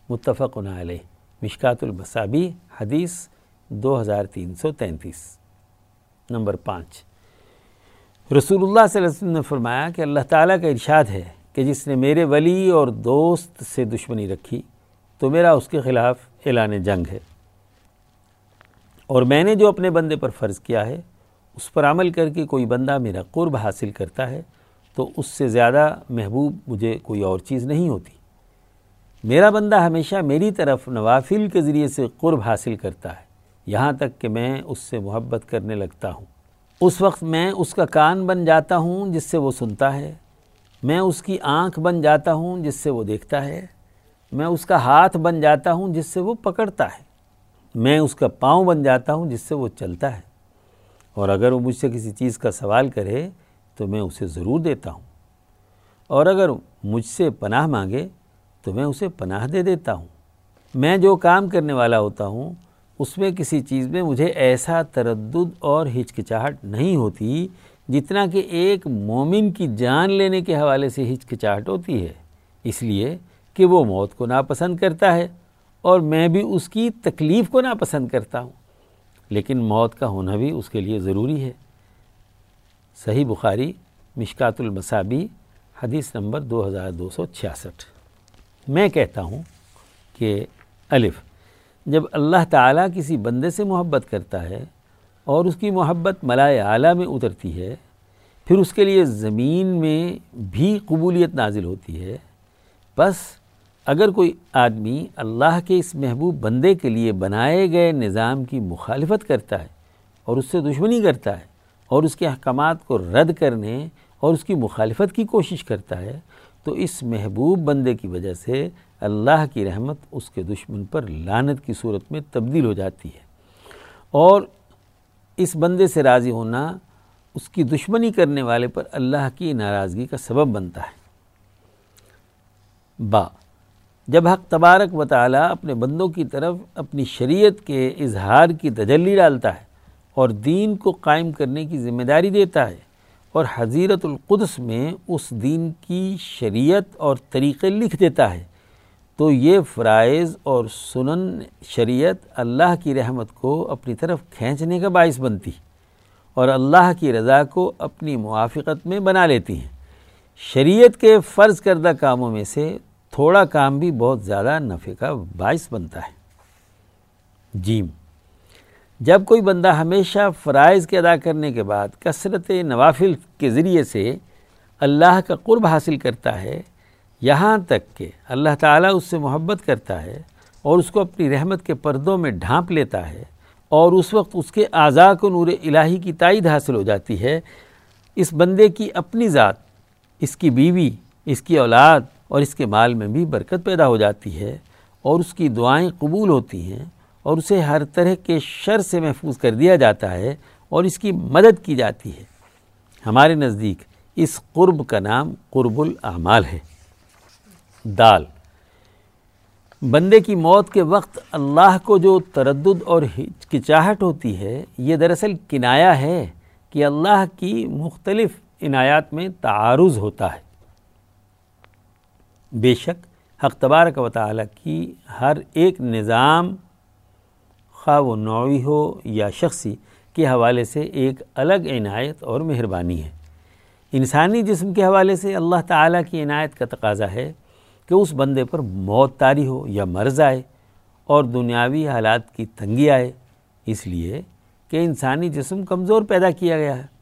متفق علیہ۔ مشکات البصابی حدیث دو ہزار تین سو تینتیس۔ نمبر پانچ۔ رسول اللہ صلی اللہ علیہ وسلم نے فرمایا کہ اللہ تعالیٰ کا ارشاد ہے کہ جس نے میرے ولی اور دوست سے دشمنی رکھی، تو میرا اس کے خلاف اعلان جنگ ہے۔ اور میں نے جو اپنے بندے پر فرض کیا ہے اس پر عمل کر کے کوئی بندہ میرا قرب حاصل کرتا ہے تو اس سے زیادہ محبوب مجھے کوئی اور چیز نہیں ہوتی۔ میرا بندہ ہمیشہ میری طرف نوافل کے ذریعے سے قرب حاصل کرتا ہے۔ یہاں تک کہ میں اس سے محبت کرنے لگتا ہوں۔ اس وقت میں اس کا کان بن جاتا ہوں جس سے وہ سنتا ہے۔ میں اس کی آنکھ بن جاتا ہوں جس سے وہ دیکھتا ہے۔ میں اس کا ہاتھ بن جاتا ہوں جس سے وہ پکڑتا ہے۔ میں اس کا پاؤں بن جاتا ہوں جس سے وہ چلتا ہے۔ اور اگر وہ مجھ سے کسی چیز کا سوال کرے تو میں اسے ضرور دیتا ہوں۔ اور اگر مجھ سے پناہ مانگے تو میں اسے پناہ دے دیتا ہوں۔ میں جو کام کرنے والا ہوتا ہوں، اس میں کسی چیز میں مجھے ایسا تردد اور ہچکچاہٹ نہیں ہوتی جتنا کہ ایک مومن کی جان لینے کے حوالے سے ہچکچاہٹ ہوتی ہے۔ اس لیے کہ وہ موت کو ناپسند کرتا ہے اور میں بھی اس کی تکلیف کو ناپسند کرتا ہوں۔ لیکن موت کا ہونا بھی اس کے لیے ضروری ہے۔ صحیح بخاری، مشکات المصابی، حدیث نمبر دو ہزار دو سو چھیاسٹھ۔ میں کہتا ہوں کہ الف، جب اللہ تعالیٰ کسی بندے سے محبت کرتا ہے اور اس کی محبت ملائے اعلیٰ میں اترتی ہے، پھر اس کے لیے زمین میں بھی قبولیت نازل ہوتی ہے۔ بس اگر کوئی آدمی اللہ کے اس محبوب بندے کے لیے بنائے گئے نظام کی مخالفت کرتا ہے اور اس سے دشمنی کرتا ہے اور اس کے احکامات کو رد کرنے اور اس کی مخالفت کی کوشش کرتا ہے، تو اس محبوب بندے کی وجہ سے اللہ کی رحمت اس کے دشمن پر لانت کی صورت میں تبدیل ہو جاتی ہے۔ اور اس بندے سے راضی ہونا اس کی دشمنی کرنے والے پر اللہ کی ناراضگی کا سبب بنتا ہے۔ با جب حق تبارک و تعالیٰ اپنے بندوں کی طرف اپنی شریعت کے اظہار کی تجلی ڈالتا ہے اور دین کو قائم کرنے کی ذمہ داری دیتا ہے اور حضیرت القدس میں اس دین کی شریعت اور طریقے لکھ دیتا ہے، تو یہ فرائض اور سنن شریعت اللہ کی رحمت کو اپنی طرف کھینچنے کا باعث بنتی اور اللہ کی رضا کو اپنی موافقت میں بنا لیتی ہیں۔ شریعت کے فرض کردہ کاموں میں سے تھوڑا کام بھی بہت زیادہ نفع کا باعث بنتا ہے۔ جیم۔ جب کوئی بندہ ہمیشہ فرائض کے ادا کرنے کے بعد کثرت نوافل کے ذریعے سے اللہ کا قرب حاصل کرتا ہے، یہاں تک کہ اللہ تعالیٰ اس سے محبت کرتا ہے اور اس کو اپنی رحمت کے پردوں میں ڈھانپ لیتا ہے اور اس وقت اس کے اعضاء کو نور الہی کی تائید حاصل ہو جاتی ہے۔ اس بندے کی اپنی ذات، اس کی بیوی، اس کی اولاد اور اس کے مال میں بھی برکت پیدا ہو جاتی ہے اور اس کی دعائیں قبول ہوتی ہیں اور اسے ہر طرح کے شر سے محفوظ کر دیا جاتا ہے اور اس کی مدد کی جاتی ہے۔ ہمارے نزدیک اس قرب کا نام قرب الاعمال ہے۔ دال۔ بندے کی موت کے وقت اللہ کو جو تردد اور ہچکچاہٹ ہوتی ہے، یہ دراصل کنایا ہے کہ اللہ کی مختلف عنایات میں تعارض ہوتا ہے۔ بے شک حق تبارک و تعالی کی ہر ایک نظام خواہ و نوعی ہو یا شخصی کے حوالے سے ایک الگ عنایت اور مہربانی ہے۔ انسانی جسم کے حوالے سے اللہ تعالیٰ کی عنایت کا تقاضا ہے کہ اس بندے پر موت تاری ہو یا مرض آئے اور دنیاوی حالات کی تنگی آئے، اس لیے کہ انسانی جسم کمزور پیدا کیا گیا ہے۔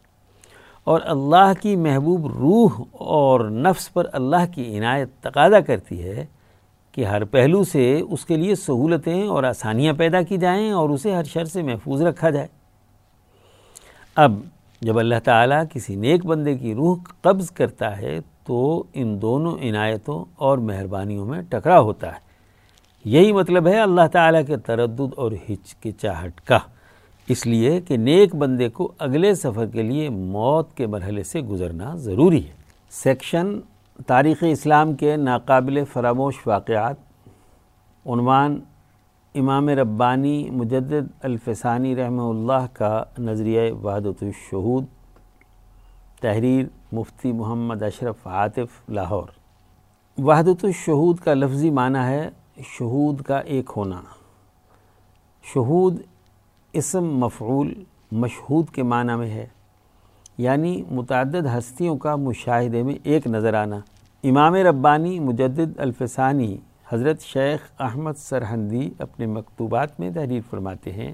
اور اللہ کی محبوب روح اور نفس پر اللہ کی عنایت تقاضا کرتی ہے کہ ہر پہلو سے اس کے لیے سہولتیں اور آسانیاں پیدا کی جائیں اور اسے ہر شر سے محفوظ رکھا جائے۔ اب جب اللہ تعالیٰ کسی نیک بندے کی روح قبض کرتا ہے تو ان دونوں عنایتوں اور مہربانیوں میں ٹکرا ہوتا ہے۔ یہی مطلب ہے اللہ تعالیٰ کے تردد اور ہچکچاہٹ کا۔ اس لیے کہ نیک بندے کو اگلے سفر کے لیے موت کے مرحلے سے گزرنا ضروری ہے۔ سیکشن تاریخ اسلام کے ناقابل فراموش واقعات۔ عنوان امام ربانی مجدد الفسانی رحمہ اللہ کا نظریہ وحدت الشہود۔ تحریر مفتی محمد اشرف عاطف لاہور۔ وحدت الشہود کا لفظی معنی ہے شہود کا ایک ہونا۔ شہود اسم مفعول مشہود کے معنی میں ہے یعنی متعدد ہستیوں کا مشاہدے میں ایک نظر آنا۔ امام ربانی مجدد الفسانی حضرت شیخ احمد سرحندی اپنے مکتوبات میں تحریر فرماتے ہیں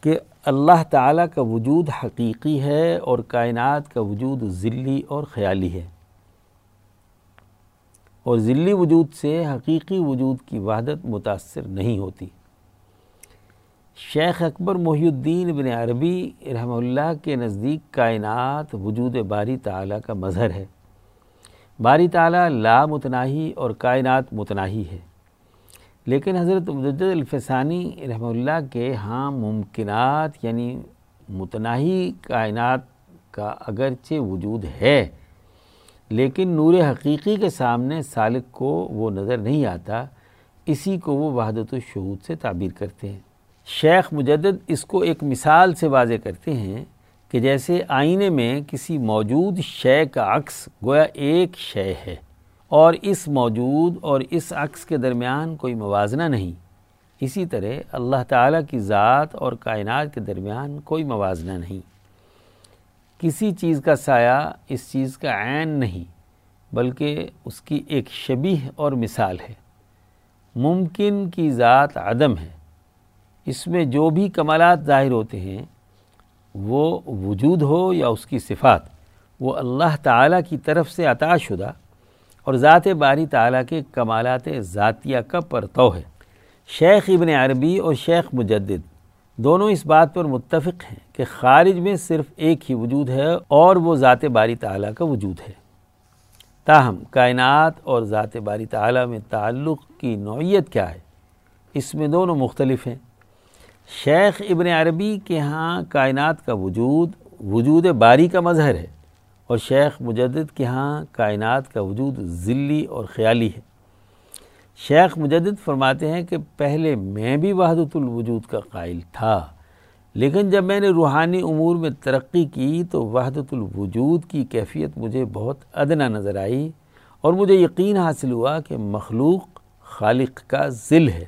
کہ اللہ تعالیٰ کا وجود حقیقی ہے اور کائنات کا وجود ذلی اور خیالی ہے۔ اور ذلی وجود سے حقیقی وجود کی وحدت متاثر نہیں ہوتی۔ شیخ اکبر محی الدین بن عربی رحمہ اللہ کے نزدیک کائنات وجود باری تعالیٰ کا مظہر ہے۔ باری تعالیٰ لا متناہی اور کائنات متناہی ہے۔ لیکن حضرت مجدد الفسانی رحمہ اللہ کے ہاں ممکنات یعنی متناہی کائنات کا اگرچہ وجود ہے، لیکن نور حقیقی کے سامنے سالک کو وہ نظر نہیں آتا، اسی کو وہ وحدت الشہود سے تعبیر کرتے ہیں۔ شیخ مجدد اس کو ایک مثال سے واضح کرتے ہیں کہ جیسے آئینے میں کسی موجود شے کا عکس گویا ایک شے ہے اور اس موجود اور اس عکس کے درمیان کوئی موازنہ نہیں۔ اسی طرح اللہ تعالیٰ کی ذات اور کائنات کے درمیان کوئی موازنہ نہیں۔ کسی چیز کا سایہ اس چیز کا عین نہیں، بلکہ اس کی ایک شبیہ اور مثال ہے۔ ممکن کی ذات عدم ہے۔ اس میں جو بھی کمالات ظاہر ہوتے ہیں، وہ وجود ہو یا اس کی صفات، وہ اللہ تعالیٰ کی طرف سے عطا شدہ اور ذات باری تعالیٰ کے کمالات ذاتیہ کا پرتو ہے۔ شیخ ابن عربی اور شیخ مجدد دونوں اس بات پر متفق ہیں کہ خارج میں صرف ایک ہی وجود ہے اور وہ ذات باری تعالیٰ کا وجود ہے۔ تاہم، کائنات اور ذات باری تعالیٰ میں تعلق کی نوعیت کیا ہے؟ اس میں دونوں مختلف ہیں۔ شیخ ابن عربی کے ہاں کائنات کا وجود وجود باری کا مظہر ہے اور شیخ مجدد کے ہاں کائنات کا وجود ذلی اور خیالی ہے۔ شیخ مجدد فرماتے ہیں کہ پہلے میں بھی وحدت الوجود کا قائل تھا، لیکن جب میں نے روحانی امور میں ترقی کی تو وحدت الوجود کی کیفیت مجھے بہت ادنا نظر آئی اور مجھے یقین حاصل ہوا کہ مخلوق خالق کا ذل ہے۔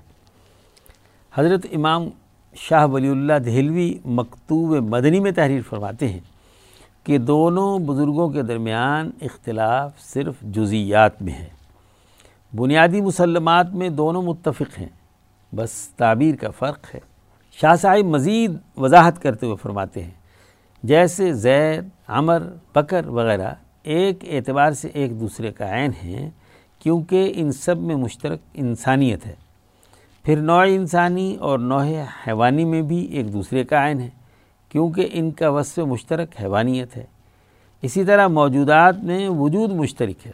حضرت امام شاہ ولی اللہ دہلوی مکتوب مدنی میں تحریر فرماتے ہیں کہ دونوں بزرگوں کے درمیان اختلاف صرف جزیات میں ہے۔ بنیادی مسلمات میں دونوں متفق ہیں، بس تعبیر کا فرق ہے۔ شاہ صاحب مزید وضاحت کرتے ہوئے فرماتے ہیں، جیسے زید، عمر، بکر وغیرہ ایک اعتبار سے ایک دوسرے کا عین ہیں، کیونکہ ان سب میں مشترک انسانیت ہے۔ پھر نوع انسانی اور نوع حیوانی میں بھی ایک دوسرے کا عین ہے، کیونکہ ان کا وصف مشترک حیوانیت ہے۔ اسی طرح موجودات میں وجود مشترک ہے۔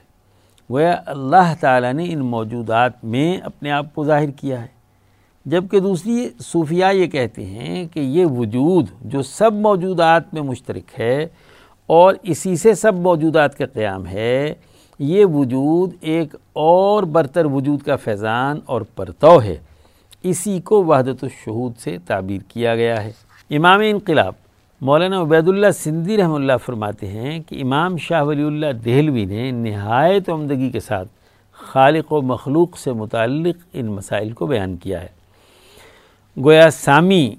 گویا اللہ تعالیٰ نے ان موجودات میں اپنے آپ کو ظاہر کیا ہے۔ جبکہ دوسری صوفیہ یہ کہتے ہیں کہ یہ وجود جو سب موجودات میں مشترک ہے اور اسی سے سب موجودات کا قیام ہے، یہ وجود ایک اور برتر وجود کا فیضان اور پرتو ہے۔ اسی کو وحدت الشہود سے تعبیر کیا گیا ہے۔ امام انقلاب مولانا عبید اللہ سندھی رحم اللہ فرماتے ہیں کہ امام شاہ ولی اللہ دہلوی نے نہایت عمدگی کے ساتھ خالق و مخلوق سے متعلق ان مسائل کو بیان کیا ہے۔ گویا سامی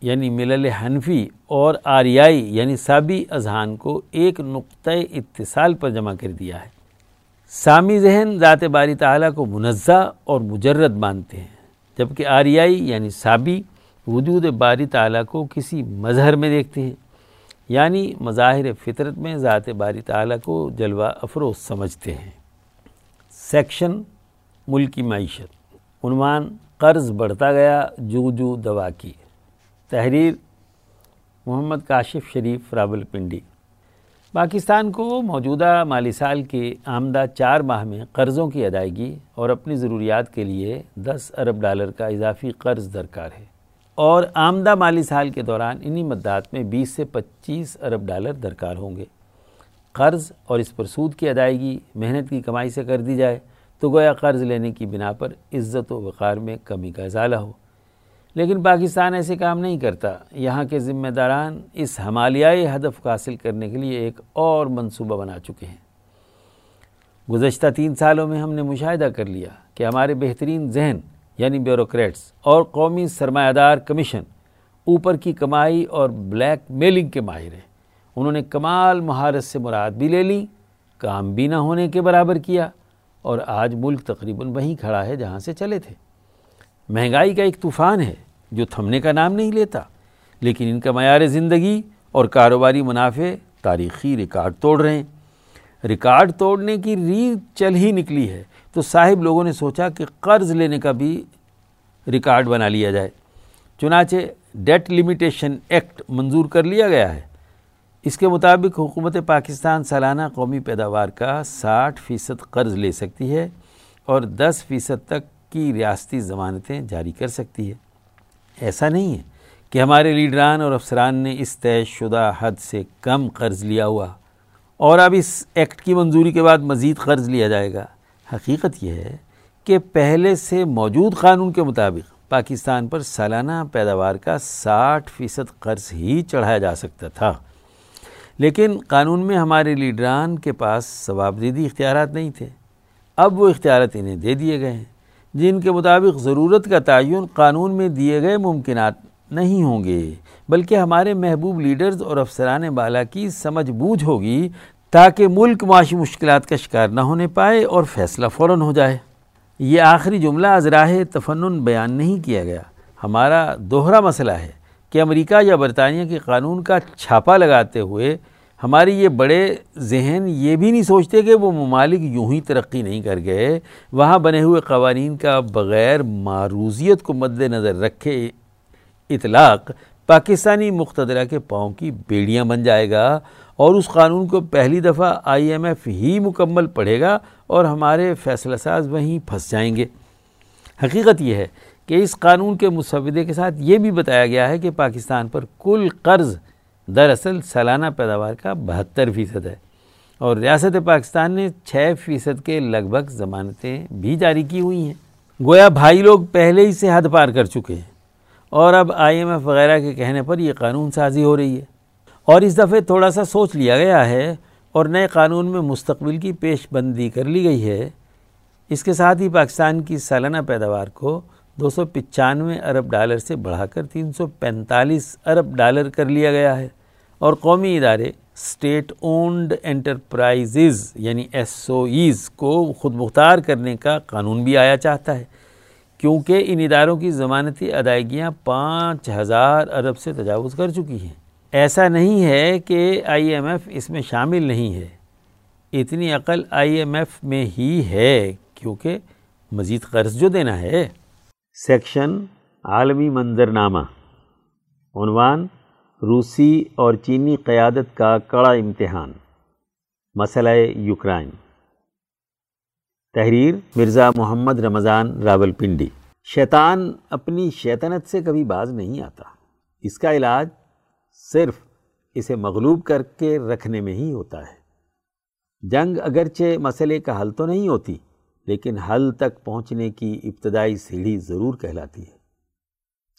یعنی ملل حنفی اور آریائی یعنی سابی اذہان کو ایک نقطۂ اتصال پر جمع کر دیا ہے۔ سامی ذہن ذات باری تعالیٰ کو منزہ اور مجرد مانتے ہیں۔ جبکہ آریائی یعنی سابی وجود باری تعالیٰ کو کسی مظہر میں دیکھتے ہیں یعنی مظاہر فطرت میں ذات باری تعالیٰ کو جلوہ افروز سمجھتے ہیں۔ سیکشن ملکی معیشت۔ عنوان قرض بڑھتا گیا جو جو دوا کی۔ تحریر محمد کاشف شریف رابل پنڈی پاکستان کو موجودہ مالی سال کے آمدہ چار ماہ میں قرضوں کی ادائیگی اور اپنی ضروریات کے لیے دس ارب ڈالر کا اضافی قرض درکار ہے۔ اور آمدہ مالی سال کے دوران انہی مدات میں بیس سے پچیس ارب ڈالر درکار ہوں گے۔ قرض اور اس پر سود کی ادائیگی محنت کی کمائی سے کر دی جائے تو گویا قرض لینے کی بنا پر عزت و وقار میں کمی کا ازالہ ہو۔ لیکن پاکستان ایسے کام نہیں کرتا۔ یہاں کے ذمہ داران اس ہمالیائی ہدف کو حاصل کرنے کے لیے ایک اور منصوبہ بنا چکے ہیں۔ گزشتہ تین سالوں میں ہم نے مشاہدہ کر لیا کہ ہمارے بہترین ذہن یعنی بیوروکریٹس اور قومی سرمایہ دار کمیشن اوپر کی کمائی اور بلیک میلنگ کے ماہر ہیں۔ انہوں نے کمال مہارت سے مراد بھی لے لی، کام بھی نہ ہونے کے برابر کیا اور آج ملک تقریباً وہیں کھڑا ہے جہاں سے چلے تھے۔ مہنگائی کا ایک طوفان ہے۔ جو تھمنے کا نام نہیں لیتا، لیکن ان کا معیار زندگی اور کاروباری منافع تاریخی ریکارڈ توڑ رہے ہیں۔ ریکارڈ توڑنے کی ریت چل ہی نکلی ہے۔ تو صاحب لوگوں نے سوچا کہ قرض لینے کا بھی ریکارڈ بنا لیا جائے۔ چنانچہ ڈیٹ لمیٹیشن ایکٹ منظور کر لیا گیا ہے۔ اس کے مطابق حکومت پاکستان سالانہ قومی پیداوار کا ساٹھ فیصد قرض لے سکتی ہے اور دس فیصد تک کی ریاستی ضمانتیں جاری کر سکتی ہے۔ ایسا نہیں ہے کہ ہمارے لیڈران اور افسران نے اس طے شدہ حد سے کم قرض لیا ہوا اور اب اس ایکٹ کی منظوری کے بعد مزید قرض لیا جائے گا۔ حقیقت یہ ہے کہ پہلے سے موجود قانون کے مطابق پاکستان پر سالانہ پیداوار کا ساٹھ فیصد قرض ہی چڑھایا جا سکتا تھا۔ لیکن قانون میں ہمارے لیڈران کے پاس ثوابدیدی اختیارات نہیں تھے۔ اب وہ اختیارات انہیں دے دیے گئے ہیں۔ جن کے مطابق ضرورت کا تعین قانون میں دیے گئے ممکنات نہیں ہوں گے، بلکہ ہمارے محبوب لیڈرز اور افسران بالا کی سمجھ بوجھ ہوگی تاکہ ملک معاشی مشکلات کا شکار نہ ہونے پائے اور فیصلہ فوراً ہو جائے۔ یہ آخری جملہ ازراہ تفنن بیان نہیں کیا گیا۔ ہمارا دوہرا مسئلہ ہے کہ امریکہ یا برطانیہ کے قانون کا چھاپا لگاتے ہوئے ہماری یہ بڑے ذہن یہ بھی نہیں سوچتے کہ وہ ممالک یوں ہی ترقی نہیں کر گئے، وہاں بنے ہوئے قوانین کا بغیر معروضیت کو مد نظر رکھے اطلاق پاکستانی مقتدرہ کے پاؤں کی بیڑیاں بن جائے گا اور اس قانون کو پہلی دفعہ آئی ایم ایف ہی مکمل پڑھے گا اور ہمارے فیصلہ ساز وہیں پھنس جائیں گے۔ حقیقت یہ ہے کہ اس قانون کے مسودے کے ساتھ یہ بھی بتایا گیا ہے کہ پاکستان پر کل قرض دراصل سالانہ پیداوار کا بہتر فیصد ہے۔ اور ریاست پاکستان نے چھ فیصد کے لگ بھگ ضمانتیں بھی جاری کی ہوئی ہیں۔ گویا بھائی لوگ پہلے ہی سے حد پار کر چکے ہیں۔ اور اب آئی ایم ایف وغیرہ کے کہنے پر یہ قانون سازی ہو رہی ہے۔ اور اس دفعہ تھوڑا سا سوچ لیا گیا ہے اور نئے قانون میں مستقبل کی پیش بندی کر لی گئی ہے۔ اس کے ساتھ ہی پاکستان کی سالانہ پیداوار کو دو سو پچانوے ارب ڈالر سے بڑھا کر تین سو پینتالیس ارب ڈالر کر لیا گیا ہے۔ اور قومی ادارے اسٹیٹ اونڈ انٹرپرائزز یعنی ایس او ایز کو خود مختار کرنے کا قانون بھی آیا چاہتا ہے، کیونکہ ان اداروں کی ضمانتی ادائیگیاں پانچ ہزار ارب سے تجاوز کر چکی ہیں۔ ایسا نہیں ہے کہ آئی ایم ایف اس میں شامل نہیں ہے۔ اتنی عقل آئی ایم ایف میں ہی ہے، کیونکہ مزید قرض جو دینا ہے۔ سیکشن عالمی منظرنامہ۔ عنوان روسی اور چینی قیادت کا کڑا امتحان۔ مسئلہ یوکرائن۔ تحریر مرزا محمد رمضان راول پنڈی شیطان اپنی شیطنت سے کبھی باز نہیں آتا۔ اس کا علاج صرف اسے مغلوب کر کے رکھنے میں ہی ہوتا ہے۔ جنگ اگرچہ مسئلے کا حل تو نہیں ہوتی، لیکن حل تک پہنچنے کی ابتدائی سیڑھی ضرور کہلاتی ہے۔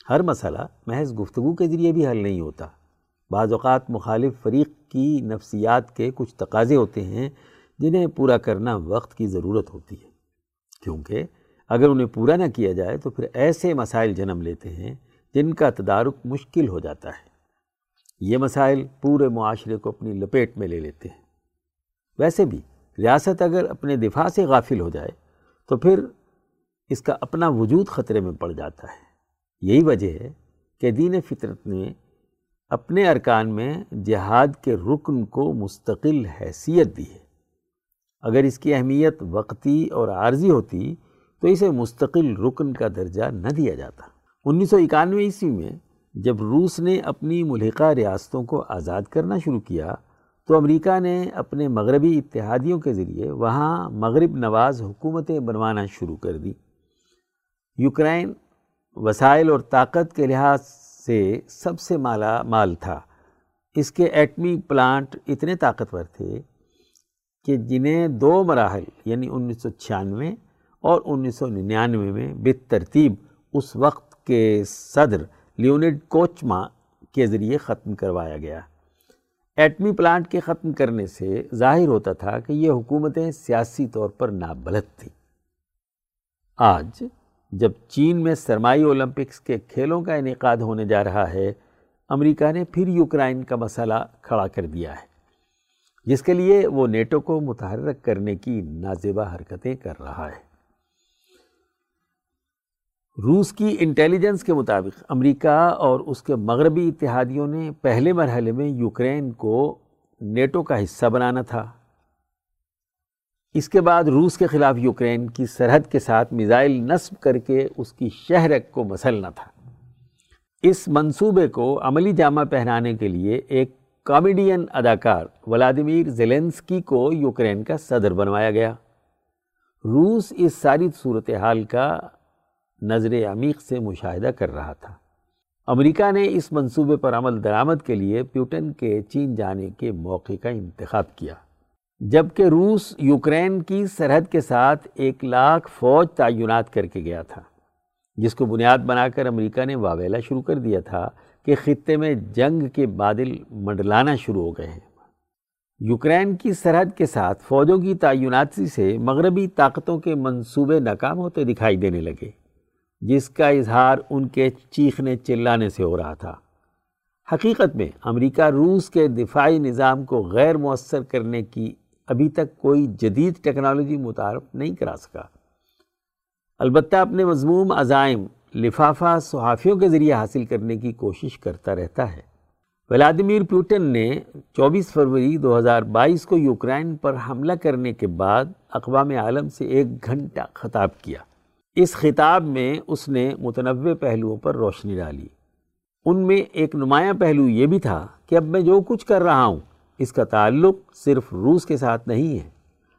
ہر مسئلہ محض گفتگو کے ذریعے بھی حل نہیں ہوتا۔ بعض اوقات مخالف فریق کی نفسیات کے کچھ تقاضے ہوتے ہیں جنہیں پورا کرنا وقت کی ضرورت ہوتی ہے۔ کیونکہ اگر انہیں پورا نہ کیا جائے تو پھر ایسے مسائل جنم لیتے ہیں جن کا تدارک مشکل ہو جاتا ہے۔ یہ مسائل پورے معاشرے کو اپنی لپیٹ میں لے لیتے ہیں۔ ویسے بھی ریاست اگر اپنے دفاع سے غافل ہو جائے تو پھر اس کا اپنا وجود خطرے میں پڑ جاتا ہے۔ یہی وجہ ہے کہ دین فطرت نے اپنے ارکان میں جہاد کے رکن کو مستقل حیثیت دی ہے۔ اگر اس کی اہمیت وقتی اور عارضی ہوتی تو اسے مستقل رکن کا درجہ نہ دیا جاتا۔ انیس سو اکانوے عیسوی میں جب روس نے اپنی ملحقہ ریاستوں کو آزاد کرنا شروع کیا تو امریکہ نے اپنے مغربی اتحادیوں کے ذریعے وہاں مغرب نواز حکومتیں بنوانا شروع کر دی یوکرائن وسائل اور طاقت کے لحاظ سے سب سے مالا مال تھا۔ اس کے ایٹمی پلانٹ اتنے طاقتور تھے کہ جنہیں دو مراحل یعنی انیس سو چھیانوے اور انیس سو ننانوے میں بے ترتیب اس وقت کے صدر لیونڈ کوچما کے ذریعے ختم کروایا گیا۔ ایٹمی پلانٹ کے ختم کرنے سے ظاہر ہوتا تھا کہ یہ حکومتیں سیاسی طور پر نابلد تھیں۔ آج جب چین میں سرمائی اولمپکس کے کھیلوں کا انعقاد ہونے جا رہا ہے، امریکہ نے پھر یوکرائن کا مسئلہ کھڑا کر دیا ہے۔ جس کے لیے وہ نیٹو کو متحرک کرنے کی نازیبہ حرکتیں کر رہا ہے۔ روس کی انٹیلیجنس کے مطابق امریکہ اور اس کے مغربی اتحادیوں نے پہلے مرحلے میں یوکرین کو نیٹو کا حصہ بنانا تھا۔ اس کے بعد روس کے خلاف یوکرین کی سرحد کے ساتھ میزائل نصب کر کے اس کی شہرک کو مسلنا تھا۔ اس منصوبے کو عملی جامہ پہنانے کے لیے ایک کامیڈین اداکار ولادیمیر زیلنسکی کو یوکرین کا صدر بنوایا گیا۔ روس اس ساری صورتحال کا نظر عمیق سے مشاہدہ کر رہا تھا۔ امریکہ نے اس منصوبے پر عمل درآمد کے لیے پیوٹن کے چین جانے کے موقع کا انتخاب کیا۔ جبکہ روس یوکرین کی سرحد کے ساتھ ایک لاکھ فوج تعینات کر کے گیا تھا، جس کو بنیاد بنا کر امریکہ نے واویلا شروع کر دیا تھا کہ خطے میں جنگ کے بادل منڈلانا شروع ہو گئے ہیں۔ یوکرین کی سرحد کے ساتھ فوجوں کی تعیناتی سے مغربی طاقتوں کے منصوبے ناکام ہوتے دکھائی دینے لگے، جس کا اظہار ان کے چیخنے چلانے سے ہو رہا تھا۔ حقیقت میں امریکہ روس کے دفاعی نظام کو غیر مؤثر کرنے کی ابھی تک کوئی جدید ٹیکنالوجی متعارف نہیں کرا سکا۔ البتہ اپنے مضموم عزائم لفافہ صحافیوں کے ذریعے حاصل کرنے کی کوشش کرتا رہتا ہے۔ ولادیمیر پیوٹن نے چوبیس فروری دو ہزار بائیس کو یوکرائن پر حملہ کرنے کے بعد اقوام عالم سے ایک گھنٹہ خطاب کیا۔ اس خطاب میں اس نے متنوع پہلوؤں پر روشنی ڈالی۔ ان میں ایک نمایاں پہلو یہ بھی تھا کہ اب میں جو کچھ کر رہا ہوں اس کا تعلق صرف روس کے ساتھ نہیں ہے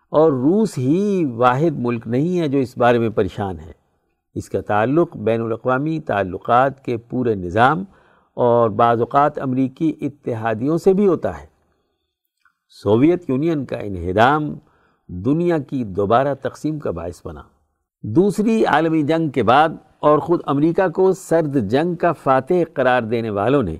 اور روس ہی واحد ملک نہیں ہے جو اس بارے میں پریشان ہے۔ اس کا تعلق بین الاقوامی تعلقات کے پورے نظام اور بعض اوقات امریکی اتحادیوں سے بھی ہوتا ہے۔ سوویت یونین کا انہدام دنیا کی دوبارہ تقسیم کا باعث بنا۔ دوسری عالمی جنگ کے بعد اور خود امریکہ کو سرد جنگ کا فاتح قرار دینے والوں نے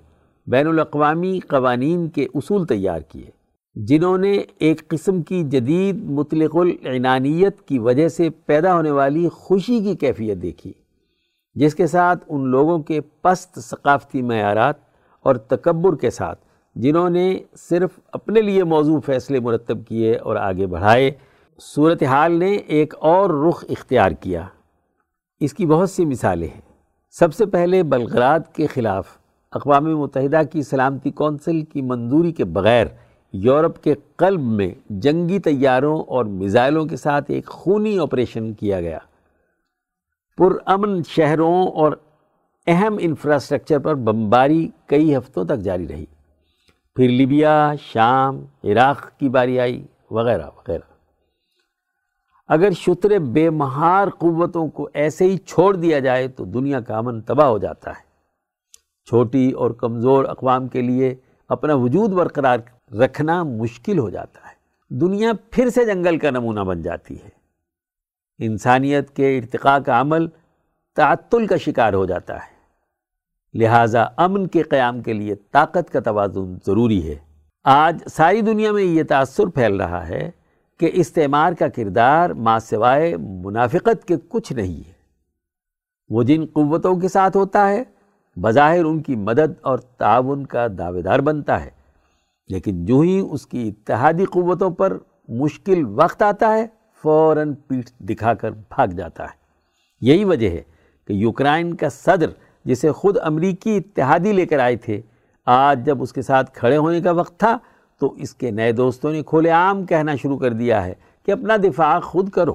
بین الاقوامی قوانین کے اصول تیار کیے، جنہوں نے ایک قسم کی جدید مطلق العنانیت کی وجہ سے پیدا ہونے والی خوشی کی کیفیت دیکھی، جس کے ساتھ ان لوگوں کے پست ثقافتی معیارات اور تکبر کے ساتھ، جنہوں نے صرف اپنے لیے موضوع فیصلے مرتب کیے اور آگے بڑھائے، صورتحال نے ایک اور رخ اختیار کیا۔ اس کی بہت سی مثالیں ہیں۔ سب سے پہلے بلغراد کے خلاف اقوام متحدہ کی سلامتی کونسل کی منظوری کے بغیر یورپ کے قلب میں جنگی طیاروں اور میزائلوں کے ساتھ ایک خونی آپریشن کیا گیا۔ پرامن شہروں اور اہم انفراسٹرکچر پر بمباری کئی ہفتوں تک جاری رہی۔ پھر لیبیا، شام، عراق کی باری آئی، وغیرہ وغیرہ۔ اگر شتر بے مہار قوتوں کو ایسے ہی چھوڑ دیا جائے تو دنیا کا امن تباہ ہو جاتا ہے۔ چھوٹی اور کمزور اقوام کے لیے اپنا وجود برقرار رکھنا مشکل ہو جاتا ہے۔ دنیا پھر سے جنگل کا نمونہ بن جاتی ہے۔ انسانیت کے ارتقاء کا عمل تعطل کا شکار ہو جاتا ہے۔ لہٰذا امن کے قیام کے لیے طاقت کا توازن ضروری ہے۔ آج ساری دنیا میں یہ تأثر پھیل رہا ہے کہ استعمار کا کردار ماں سوائے منافقت کے کچھ نہیں ہے۔ وہ جن قوتوں کے ساتھ ہوتا ہے بظاہر ان کی مدد اور تعاون کا دعوے دار بنتا ہے۔ لیکن جو ہی اس کی اتحادی قوتوں پر مشکل وقت آتا ہے، فوراً پیٹھ دکھا کر بھاگ جاتا ہے۔ یہی وجہ ہے کہ یوکرائن کا صدر، جسے خود امریکی اتحادی لے کر آئے تھے، آج جب اس کے ساتھ کھڑے ہونے کا وقت تھا، تو اس کے نئے دوستوں نے کھولے عام کہنا شروع کر دیا ہے کہ اپنا دفاع خود کرو۔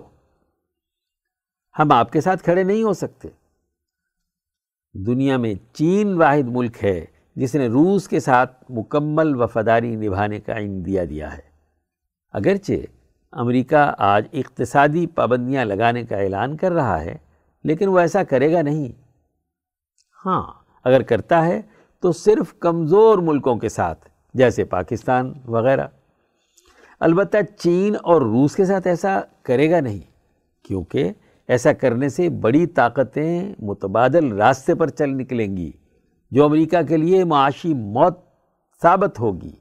ہم آپ کے ساتھ کھڑے نہیں ہو سکتے۔ دنیا میں چین واحد ملک ہے جس نے روس کے ساتھ مکمل وفاداری نبھانے کا اندیا دیا ہے۔ اگرچہ امریکہ آج اقتصادی پابندیاں لگانے کا اعلان کر رہا ہے، لیکن وہ ایسا کرے گا نہیں۔ ہاں اگر کرتا ہے تو صرف کمزور ملکوں کے ساتھ، جیسے پاکستان وغیرہ۔ البتہ چین اور روس کے ساتھ ایسا کرے گا نہیں، کیونکہ ایسا کرنے سے بڑی طاقتیں متبادل راستے پر چل نکلیں گی، جو امریکہ کے لیے معاشی موت ثابت ہوگی۔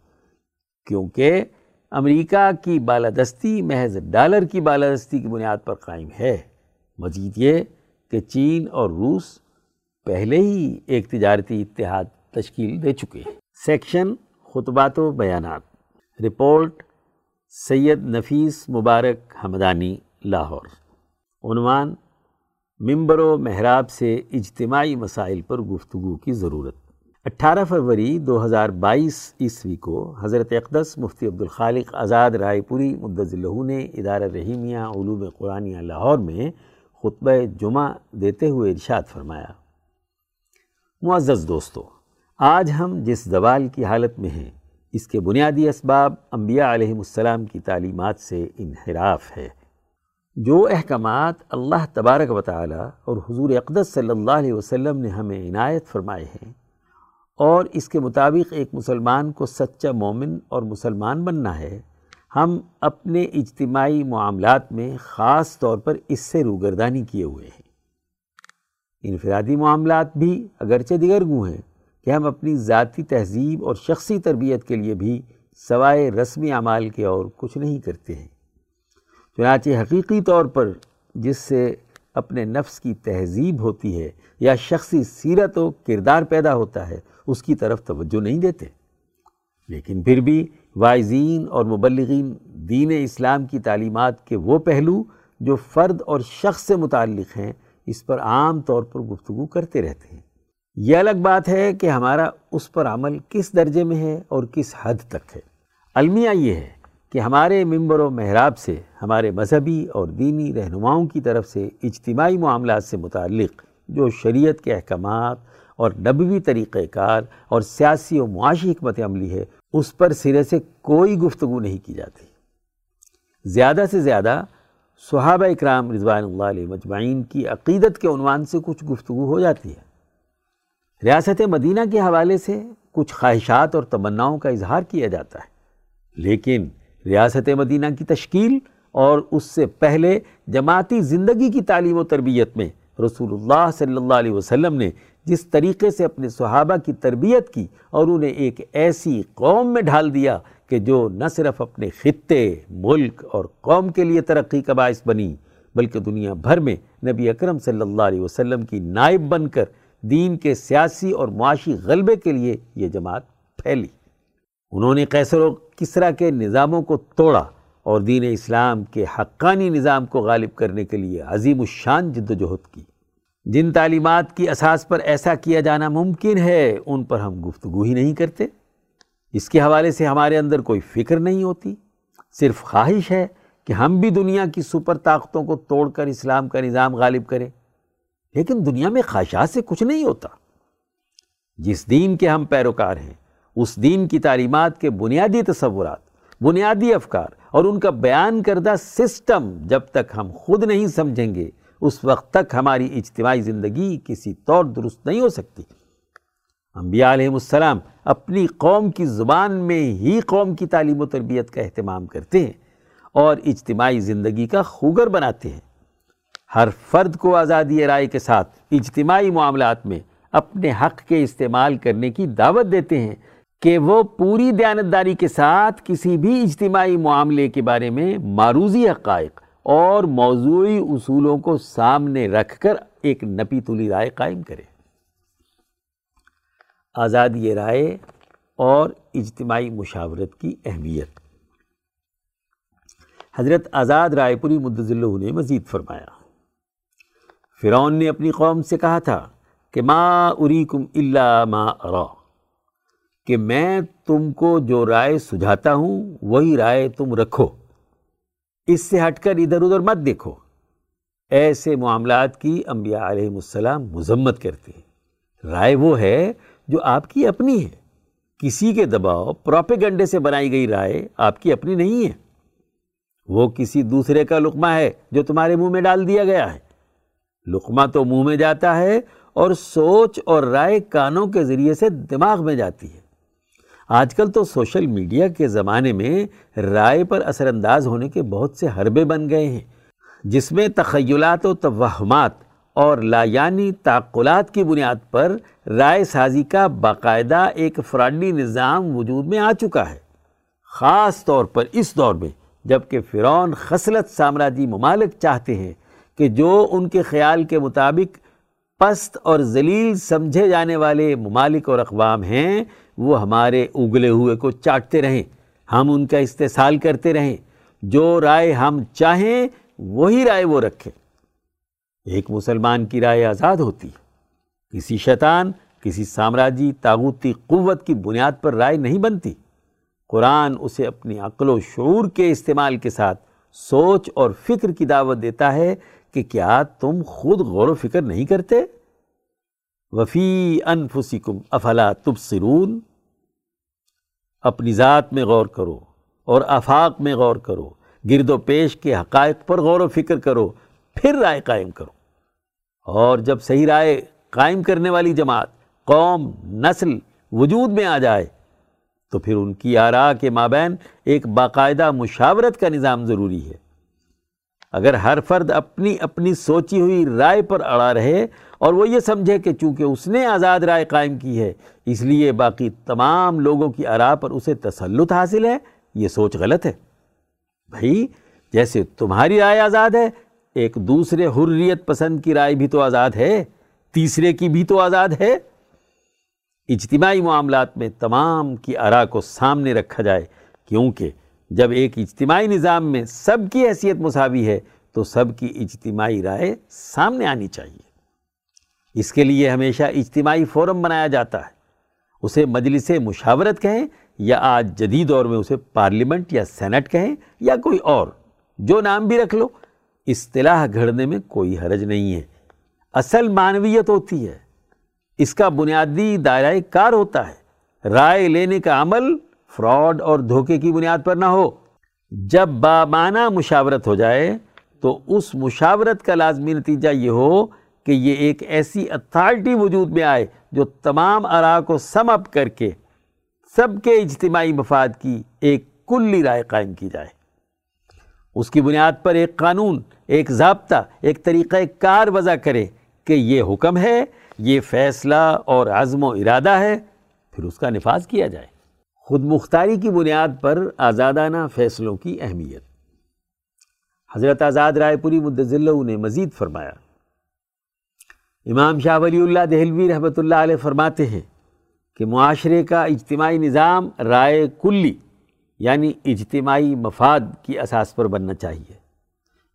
کیونکہ امریکہ کی بالادستی محض ڈالر کی بالادستی کی بنیاد پر قائم ہے۔ مزید یہ کہ چین اور روس پہلے ہی ایک تجارتی اتحاد تشکیل دے چکے ہیں۔ سیکشن خطبات و بیانات۔ رپورٹ سید نفیس مبارک حمدانی، لاہور۔ عنوان ممبر و محراب سے اجتماعی مسائل پر گفتگو کی ضرورت۔ اٹھارہ فروری دو ہزار بائیس عیسوی کو حضرت اقدس مفتی عبدالخالق آزاد رائے پوری مدض لہو نے ادارہ رحیمیہ علوم قرآنیہ لاہور میں خطبہ جمعہ دیتے ہوئے ارشاد فرمایا۔ معزز دوستو، آج ہم جس زوال کی حالت میں ہیں، اس کے بنیادی اسباب انبیاء علیہ السلام کی تعلیمات سے انحراف ہے۔ جو احکامات اللہ تبارک و تعالی اور حضور اقدس صلی اللہ علیہ وسلم نے ہمیں عنایت فرمائے ہیں اور اس کے مطابق ایک مسلمان کو سچا مومن اور مسلمان بننا ہے، ہم اپنے اجتماعی معاملات میں خاص طور پر اس سے روگردانی کیے ہوئے ہیں۔ انفرادی معاملات بھی اگرچہ دیگر گو ہیں کہ ہم اپنی ذاتی تہذیب اور شخصی تربیت کے لیے بھی سوائے رسمی اعمال کے اور کچھ نہیں کرتے ہیں۔ چنانچہ حقیقی طور پر جس سے اپنے نفس کی تہذیب ہوتی ہے یا شخصی سیرت و کردار پیدا ہوتا ہے، اس کی طرف توجہ نہیں دیتے۔ لیکن پھر بھی وائزین اور مبلغین دین اسلام کی تعلیمات کے وہ پہلو جو فرد اور شخص سے متعلق ہیں، اس پر عام طور پر گفتگو کرتے رہتے ہیں۔ یہ الگ بات ہے کہ ہمارا اس پر عمل کس درجے میں ہے اور کس حد تک ہے۔ المیہ یہ ہے کہ ہمارے ممبر و محراب سے، ہمارے مذہبی اور دینی رہنماؤں کی طرف سے اجتماعی معاملات سے متعلق جو شریعت کے احکامات اور نبوی طریقہ کار اور سیاسی و معاشی حکمت عملی ہے، اس پر سرے سے کوئی گفتگو نہیں کی جاتی۔ زیادہ سے زیادہ صحابہ اکرام رضوان اللہ علیہ مجمعین کی عقیدت کے عنوان سے کچھ گفتگو ہو جاتی ہے۔ ریاست مدینہ کے حوالے سے کچھ خواہشات اور تمناؤں کا اظہار کیا جاتا ہے، لیکن ریاست مدینہ کی تشکیل اور اس سے پہلے جماعتی زندگی کی تعلیم و تربیت میں رسول اللہ صلی اللہ علیہ وسلم نے جس طریقے سے اپنے صحابہ کی تربیت کی اور انہیں ایک ایسی قوم میں ڈھال دیا کہ جو نہ صرف اپنے خطے، ملک اور قوم کے لیے ترقی کا باعث بنی، بلکہ دنیا بھر میں نبی اکرم صلی اللہ علیہ وسلم کی نائب بن کر دین کے سیاسی اور معاشی غلبے کے لیے یہ جماعت پھیلی۔ انہوں نے قیصر و کسرا کے نظاموں کو توڑا اور دین اسلام کے حقانی نظام کو غالب کرنے کے لیے عظیم الشان جد و جہد کی۔ جن تعلیمات کی اساس پر ایسا کیا جانا ممکن ہے، ان پر ہم گفتگو ہی نہیں کرتے۔ اس کے حوالے سے ہمارے اندر کوئی فکر نہیں ہوتی۔ صرف خواہش ہے کہ ہم بھی دنیا کی سپر طاقتوں کو توڑ کر اسلام کا نظام غالب کریں۔ لیکن دنیا میں خواہشات سے کچھ نہیں ہوتا۔ جس دین کے ہم پیروکار ہیں اس دین کی تعلیمات کے بنیادی تصورات، بنیادی افکار اور ان کا بیان کردہ سسٹم جب تک ہم خود نہیں سمجھیں گے، اس وقت تک ہماری اجتماعی زندگی کسی طور درست نہیں ہو سکتی۔ انبیاء علیہ السلام اپنی قوم کی زبان میں ہی قوم کی تعلیم و تربیت کا اہتمام کرتے ہیں اور اجتماعی زندگی کا خوگر بناتے ہیں۔ ہر فرد کو آزادی رائے کے ساتھ اجتماعی معاملات میں اپنے حق کے استعمال کرنے کی دعوت دیتے ہیں کہ وہ پوری دیانتداری کے ساتھ کسی بھی اجتماعی معاملے کے بارے میں معروضی حقائق اور موضوعی اصولوں کو سامنے رکھ کر ایک نپی تلی رائے قائم کرے۔ آزادی رائے اور اجتماعی مشاورت کی اہمیت۔ حضرت آزاد رائے پوری مدضل نے مزید فرمایا۔ فرعون نے اپنی قوم سے کہا تھا کہ ما اریکم الا ما ارا۔ کہ میں تم کو جو رائے سجھاتا ہوں، وہی رائے تم رکھو۔ اس سے ہٹ کر ادھر ادھر مت دیکھو۔ ایسے معاملات کی انبیاء علیہ السلام مذمت کرتے ہیں۔ رائے وہ ہے جو آپ کی اپنی ہے۔ کسی کے دباؤ، پروپیگنڈے سے بنائی گئی رائے آپ کی اپنی نہیں ہے۔ وہ کسی دوسرے کا لقمہ ہے جو تمہارے منہ میں ڈال دیا گیا ہے۔ لقمہ تو منہ میں جاتا ہے اور سوچ اور رائے کانوں کے ذریعے سے دماغ میں جاتی ہے۔ آج کل تو سوشل میڈیا کے زمانے میں رائے پر اثر انداز ہونے کے بہت سے حربے بن گئے ہیں، جس میں تخیلات و توہمات اور لایانی تعقلات کی بنیاد پر رائے سازی کا باقاعدہ ایک فراڈی نظام وجود میں آ چکا ہے۔ خاص طور پر اس دور میں، جبکہ فرعون خصلت سامراجی ممالک چاہتے ہیں کہ جو ان کے خیال کے مطابق پست اور ذلیل سمجھے جانے والے ممالک اور اقوام ہیں وہ ہمارے اگلے ہوئے کو چاٹتے رہیں، ہم ان کا استحصال کرتے رہیں۔ جو رائے ہم چاہیں، وہی رائے وہ رکھیں ایک مسلمان کی رائے آزاد ہوتی۔ ہے کسی شیطان، کسی سامراجی تاغوتی قوت کی بنیاد پر رائے نہیں بنتی۔ قرآن اسے اپنی عقل و شعور کے استعمال کے ساتھ سوچ اور فکر کی دعوت دیتا ہے کہ کیا تم خود غور و فکر نہیں کرتے؟ وفی انفسکم، افلا تبصرون؟ اپنی ذات میں غور کرو اور آفاق میں غور کرو، گرد و پیش کے حقائق پر غور و فکر کرو، پھر رائے قائم کرو۔ اور جب صحیح رائے قائم کرنے والی جماعت، قوم، نسل، وجود میں آ جائے، تو پھر ان کی آراء کے مابین ایک باقاعدہ مشاورت کا نظام ضروری ہے۔ اگر ہر فرد اپنی اپنی سوچی ہوئی رائے پر اڑا رہے اور وہ یہ سمجھے کہ چونکہ اس نے آزاد رائے قائم کی ہے، اس لیے باقی تمام لوگوں کی آراء پر اسے تسلط حاصل ہے۔ یہ سوچ غلط ہے۔ بھائی، جیسے تمہاری رائے آزاد ہے، ایک دوسرے حریت پسند کی رائے بھی تو آزاد ہے، تیسرے کی بھی تو آزاد ہے۔ اجتماعی معاملات میں تمام کی آراء کو سامنے رکھا جائے، کیونکہ جب ایک اجتماعی نظام میں سب کی حیثیت مساوی ہے، تو سب کی اجتماعی رائے سامنے آنی چاہیے۔ اس کے لیے ہمیشہ اجتماعی فورم بنایا جاتا ہے۔ اسے مجلس مشاورت کہیں یا آج جدید دور میں اسے پارلیمنٹ یا سینٹ کہیں یا کوئی اور، جو نام بھی رکھ لو۔ اصطلاح گھڑنے میں کوئی حرج نہیں ہے۔ اصل معنویت ہوتی ہے۔ اس کا بنیادی دائرۂ کار ہوتا ہے۔ رائے لینے کا عمل فراڈ اور دھوکے کی بنیاد پر نہ ہو۔ جب بامانہ مشاورت ہو جائے تو اس مشاورت کا لازمی نتیجہ یہ ہو کہ یہ ایک ایسی اتھارٹی وجود میں آئے جو تمام آراء کو سم اپ کر کے سب کے اجتماعی مفاد کی ایک کلی رائے قائم کی جائے۔ اس کی بنیاد پر ایک قانون، ایک ضابطہ، ایک طریقہ کار وضع کرے کہ یہ حکم ہے، یہ فیصلہ اور عزم و ارادہ ہے، پھر اس کا نفاذ کیا جائے۔ خود مختاری کی بنیاد پر آزادانہ فیصلوں کی اہمیت۔ حضرت آزاد رائے پوری مدضل نے مزید فرمایا۔ امام شاہ ولی اللہ دہلوی رحمۃ اللہ علیہ فرماتے ہیں کہ معاشرے کا اجتماعی نظام رائے کلی یعنی اجتماعی مفاد کی اساس پر بننا چاہیے۔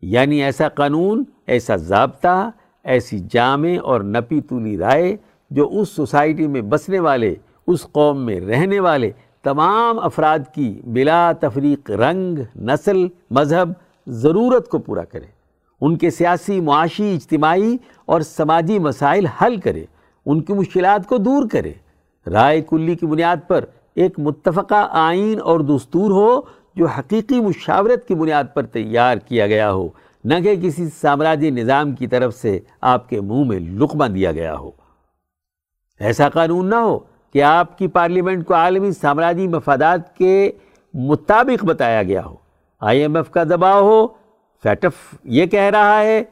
یعنی ایسا قانون، ایسا ضابطہ، ایسی جامع اور نپی تولی رائے جو اس سوسائٹی میں بسنے والے، اس قوم میں رہنے والے تمام افراد کی بلا تفریق رنگ، نسل، مذہب ضرورت کو پورا کرے ان کے سیاسی، معاشی، اجتماعی اور سماجی مسائل حل کرے، ان کی مشکلات کو دور کرے۔ رائے کلی کی بنیاد پر ایک متفقہ آئین اور دستور ہو جو حقیقی مشاورت کی بنیاد پر تیار کیا گیا ہو، نہ کہ کسی سامراجی نظام کی طرف سے آپ کے منہ میں لقمہ دیا گیا ہو۔ ایسا قانون نہ ہو کہ آپ کی پارلیمنٹ کو عالمی سامراجی مفادات کے مطابق بتایا گیا ہو۔ آئی ایم ایف کا دباؤ ہو فیٹف یہ کہہ رہا ہے،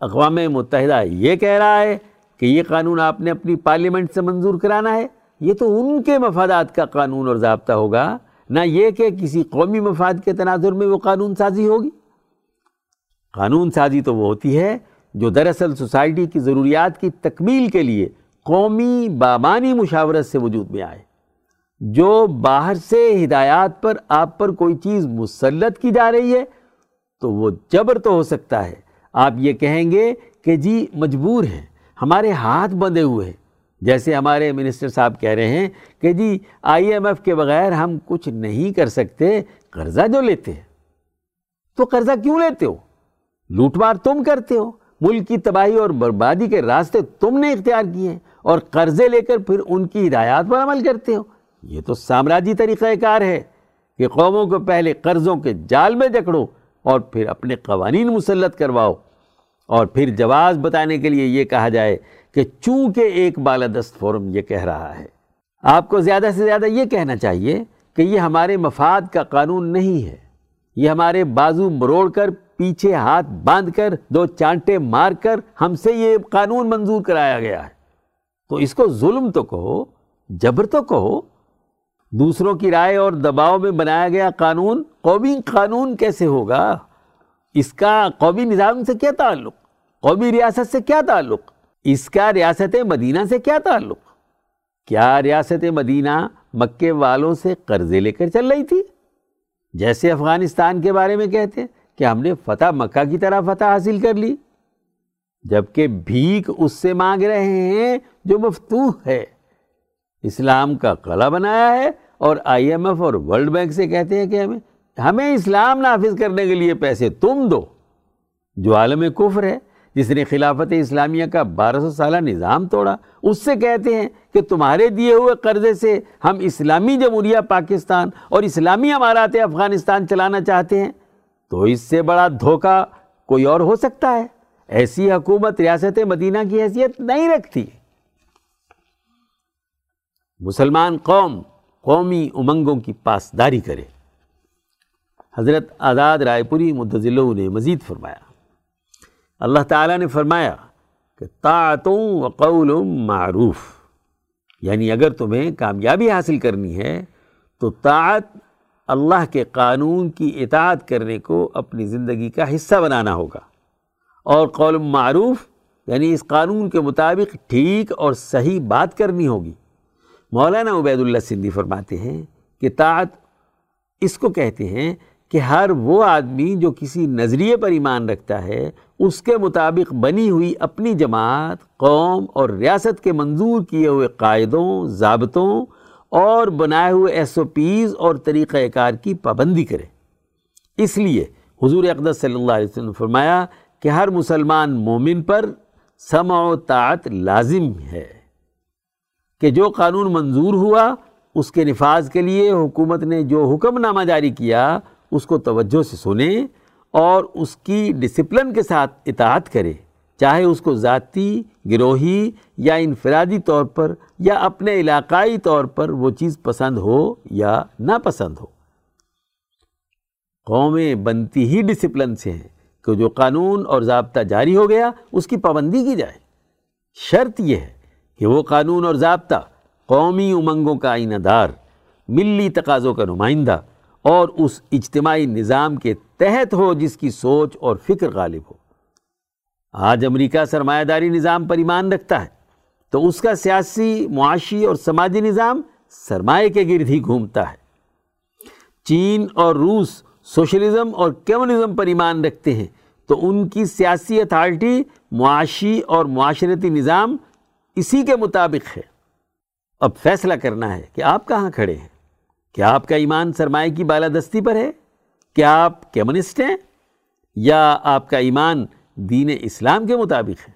اقوام متحدہ یہ کہہ رہا ہے کہ یہ قانون آپ نے اپنی پارلیمنٹ سے منظور کرانا ہے۔ یہ تو ان کے مفادات کا قانون اور ضابطہ ہوگا، نہ یہ کہ کسی قومی مفاد کے تناظر میں وہ قانون سازی ہوگی۔ قانون سازی تو وہ ہوتی ہے جو دراصل سوسائٹی کی ضروریات کی تکمیل کے لیے قومی بامانی مشاورت سے وجود میں آئے۔ جو باہر سے ہدایات پر آپ پر کوئی چیز مسلط کی جا رہی ہے تو وہ جبر تو ہو سکتا ہے۔ آپ یہ کہیں گے کہ جی مجبور ہیں، ہمارے ہاتھ بندھے ہوئے ہیں۔ جیسے ہمارے منسٹر صاحب کہہ رہے ہیں کہ جی آئی ایم ایف کے بغیر ہم کچھ نہیں کر سکتے، قرضہ جو لیتے ہیں۔ تو قرضہ کیوں لیتے ہو؟ لوٹ مار تم کرتے ہو۔ ملک کی تباہی اور بربادی کے راستے تم نے اختیار کیے ہیں اور قرضے لے کر پھر ان کی ہدایات پر عمل کرتے ہو۔ یہ تو سامراجی طریقہ کار ہے کہ قوموں کو پہلے قرضوں کے جال میں جکڑو۔ اور پھر اپنے قوانین مسلط کرواؤ۔ اور پھر جواز بتانے کے لیے یہ کہا جائے کہ چونکہ ایک بالادست فورم یہ کہہ رہا ہے، آپ کو زیادہ سے زیادہ یہ کہنا چاہیے کہ یہ ہمارے مفاد کا قانون نہیں ہے۔ یہ ہمارے بازو مروڑ کر، پیچھے ہاتھ باندھ کر، دو چانٹے مار کر ہم سے یہ قانون منظور کرایا گیا ہے۔ تو اس کو ظلم تو کہو، جبر تو کہو دوسروں کی رائے اور دباؤ میں بنایا گیا قانون قومی قانون کیسے ہوگا؟ اس کا قومی نظام سے کیا تعلق؟ قومی ریاست سے کیا تعلق؟ اس کا ریاست مدینہ سے کیا تعلق؟ کیا ریاست مدینہ مکے والوں سے قرضے لے کر چل رہی تھی؟ جیسے افغانستان کے بارے میں کہتے کہ ہم نے فتح مکہ کی طرح فتح حاصل کر لی، جبکہ بھیک اس سے مانگ رہے ہیں جو مفتوح ہے۔ اسلام کا قلعہ بنایا ہے اور آئی ایم ایف اور ورلڈ بینک سے کہتے ہیں کہ ہمیں ہمیں اسلام نافذ کرنے کے لیے پیسے تم دو۔ جو عالم کفر ہے، جس نے خلافت اسلامیہ کا بارہ سو سالہ نظام توڑا، اس سے کہتے ہیں کہ تمہارے دیے ہوئے قرضے سے ہم اسلامی جمہوریہ پاکستان اور اسلامی امارات افغانستان چلانا چاہتے ہیں۔ تو اس سے بڑا دھوکہ کوئی اور ہو سکتا ہے؟ ایسی حکومت ریاست مدینہ کی حیثیت نہیں رکھتی۔ مسلمان قوم قومی امنگوں کی پاسداری کرے۔ حضرت آزاد رائے پوری مدضلوں نے مزید فرمایا۔ اللہ تعالیٰ نے فرمایا کہ طاعتوں و قول معروف یعنی اگر تمہیں کامیابی حاصل کرنی ہے تو طاعت اللہ کے قانون کی اطاعت کرنے کو اپنی زندگی کا حصہ بنانا ہوگا۔ اور قول معروف یعنی اس قانون کے مطابق ٹھیک اور صحیح بات کرنی ہوگی۔ مولانا عبید اللہ سندھی فرماتے ہیں کہ طاعت اس کو کہتے ہیں کہ ہر وہ آدمی جو کسی نظریے پر ایمان رکھتا ہے، اس کے مطابق بنی ہوئی اپنی جماعت، قوم اور ریاست کے منظور کیے ہوئے قائدوں، ضابطوں اور بنائے ہوئے ایس او پیز اور طریقہ کار کی پابندی کرے۔ اس لیے حضور اقدس صلی اللہ علیہ وسلم نے فرمایا کہ ہر مسلمان مومن پر سمع و طاعت لازم ہے۔ کہ جو قانون منظور ہوا، اس کے نفاذ کے لیے حکومت نے جو حکم نامہ جاری کیا، اس کو توجہ سے سنیں اور اس کی ڈسپلن کے ساتھ اطاعت کرے چاہے اس کو ذاتی، گروہی یا انفرادی طور پر یا اپنے علاقائی طور پر وہ چیز پسند ہو یا نہ پسند ہو۔ قومیں بنتی ہی ڈسپلن سے ہیں کہ جو قانون اور ضابطہ جاری ہو گیا، اس کی پابندی کی جائے۔ شرط یہ ہے کہ وہ قانون اور ضابطہ قومی امنگوں کا آئینہ دار، ملی تقاضوں کا نمائندہ اور اس اجتماعی نظام کے تحت ہو جس کی سوچ اور فکر غالب ہو۔ آج امریکہ سرمایہ داری نظام پر ایمان رکھتا ہے، تو اس کا سیاسی، معاشی اور سماجی نظام سرمایہ کے گرد ہی گھومتا ہے۔ چین اور روس سوشلزم اور کمیونزم پر ایمان رکھتے ہیں، تو ان کی سیاسی اتھارٹی، معاشی اور معاشرتی نظام اسی کے مطابق ہے۔ اب فیصلہ کرنا ہے کہ آپ کہاں کھڑے ہیں۔ کیا آپ کا ایمان سرمایہ کی بالادستی پر ہے؟ کیا آپ کیمنسٹ ہیں؟ یا آپ کا ایمان دین اسلام کے مطابق ہے؟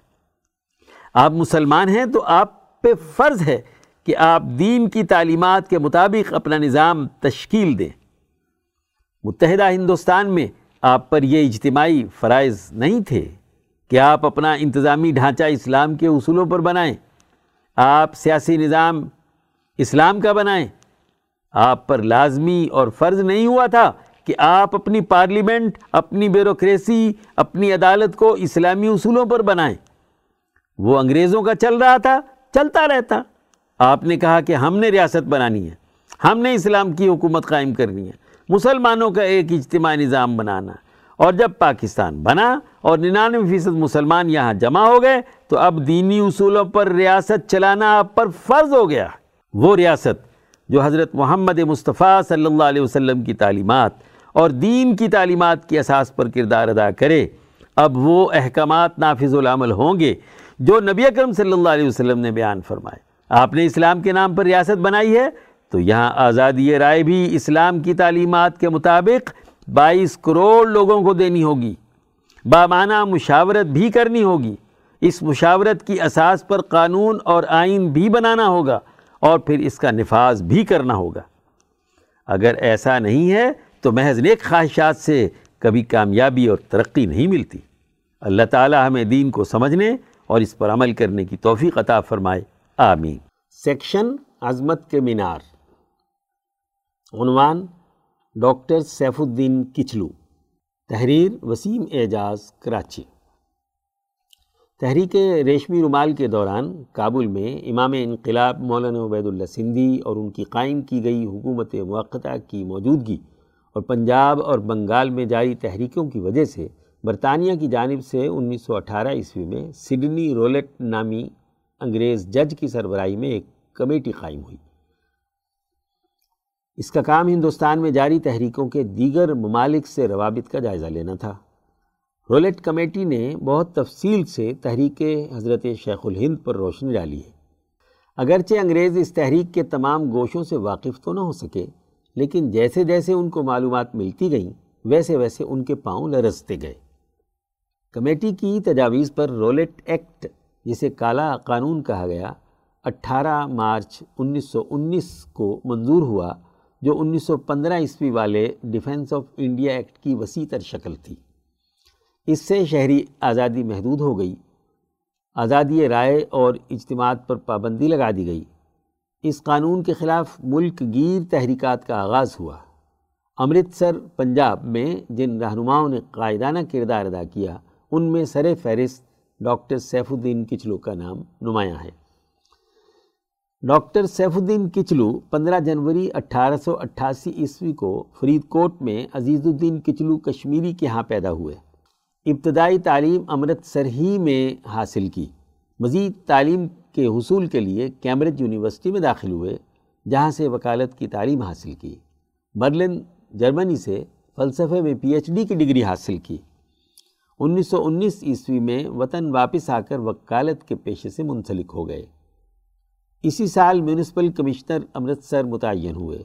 آپ مسلمان ہیں تو آپ پہ فرض ہے کہ آپ دین کی تعلیمات کے مطابق اپنا نظام تشکیل دیں۔ متحدہ ہندوستان میں آپ پر یہ اجتماعی فرائض نہیں تھے۔ کہ آپ اپنا انتظامی ڈھانچہ اسلام کے اصولوں پر بنائیں۔ آپ سیاسی نظام اسلام کا بنائیں۔ آپ پر لازمی اور فرض نہیں ہوا تھا کہ آپ اپنی پارلیمنٹ، اپنی بیوروکریسی، اپنی عدالت کو اسلامی اصولوں پر بنائیں۔ وہ انگریزوں کا چل رہا تھا، چلتا رہتا۔ آپ نے کہا کہ ہم نے ریاست بنانی ہے، ہم نے اسلام کی حکومت قائم کرنی ہے۔ مسلمانوں کا ایک اجتماعی نظام بنانا۔ اور جب پاکستان بنا اور ننانوے فیصد مسلمان یہاں جمع ہو گئے، تو اب دینی اصولوں پر ریاست چلانا آپ پر فرض ہو گیا۔ وہ ریاست جو حضرت محمد مصطفیٰ صلی اللہ علیہ وسلم کی تعلیمات اور دین کی تعلیمات کی اساس پر کردار ادا کرے، اب وہ احکامات نافذ العمل ہوں گے جو نبی اکرم صلی اللہ علیہ وسلم نے بیان فرمائے۔ آپ نے اسلام کے نام پر ریاست بنائی ہے، تو یہاں آزادی رائے بھی اسلام کی تعلیمات کے مطابق بائیس کروڑ لوگوں کو دینی ہوگی۔ بامانہ مشاورت بھی کرنی ہوگی۔ اس مشاورت کی اساس پر قانون اور آئین بھی بنانا ہوگا اور پھر اس کا نفاذ بھی کرنا ہوگا۔ اگر ایسا نہیں ہے تو محض نیک خواہشات سے کبھی کامیابی اور ترقی نہیں ملتی۔ اللہ تعالی ہمیں دین کو سمجھنے اور اس پر عمل کرنے کی توفیق عطا فرمائے۔ آمین۔ سیکشن عظمت کے مینار۔ عنوان ڈاکٹر سیف الدین کچلو، تحریر وسیم اعجاز، کراچی۔ تحریک ریشمی رومال کے دوران کابل میں امام انقلاب مولانا عبید اللہ سندھی اور ان کی قائم کی گئی حکومت موقع کی موجودگی اور پنجاب اور بنگال میں جاری تحریکوں کی وجہ سے برطانیہ کی جانب سے انیس سو اٹھارہ عیسوی میں سڈنی رولٹ نامی انگریز جج کی سربراہی میں ایک کمیٹی قائم ہوئی۔ اس کا کام ہندوستان میں جاری تحریکوں کے دیگر ممالک سے روابط کا جائزہ لینا تھا۔ رولٹ کمیٹی نے بہت تفصیل سے تحریک حضرت شیخ الہند پر روشنی ڈالی ہے۔ اگرچہ انگریز اس تحریک کے تمام گوشوں سے واقف تو نہ ہو سکے، لیکن جیسے جیسے ان کو معلومات ملتی گئیں، ویسے ویسے ان کے پاؤں لرزتے گئے۔ کمیٹی کی تجاویز پر رولٹ ایکٹ، جسے کالا قانون کہا گیا، اٹھارہ مارچ انیس سو انیس کو منظور ہوا۔ جو انیس سو پندرہ عیسوی والے ڈیفنس آف انڈیا ایکٹ کی وسیع تر شکل تھی۔ اس سے شہری آزادی محدود ہو گئی۔ آزادی رائے اور اجتماعات پر پابندی لگا دی گئی۔ اس قانون کے خلاف ملک گیر تحریکات کا آغاز ہوا۔ امرتسر، پنجاب میں جن رہنماؤں نے قائدانہ کردار ادا کیا، ان میں سر فہرست ڈاکٹر سیف الدین کچلو کا نام نمایاں ہے۔ ڈاکٹر سیف الدین کچلو پندرہ جنوری اٹھارہ سو اٹھاسی عیسوی کو فرید کوٹ میں عزیز الدین کچلو کشمیری کے ہاں پیدا ہوئے۔ ابتدائی تعلیم امرتسر ہی میں حاصل کی۔ مزید تعلیم کے حصول کے لیے کیمبرج یونیورسٹی میں داخل ہوئے، جہاں سے وکالت کی تعلیم حاصل کی۔ برلن، جرمنی سے فلسفے میں پی ایچ ڈی کی ڈگری حاصل کی۔ انیس سو انیس عیسوی میں وطن واپس آ کر وکالت کے پیشے سے منسلک ہو گئے۔ اسی سال میونسپل کمشنر امرتسر متعین ہوئے۔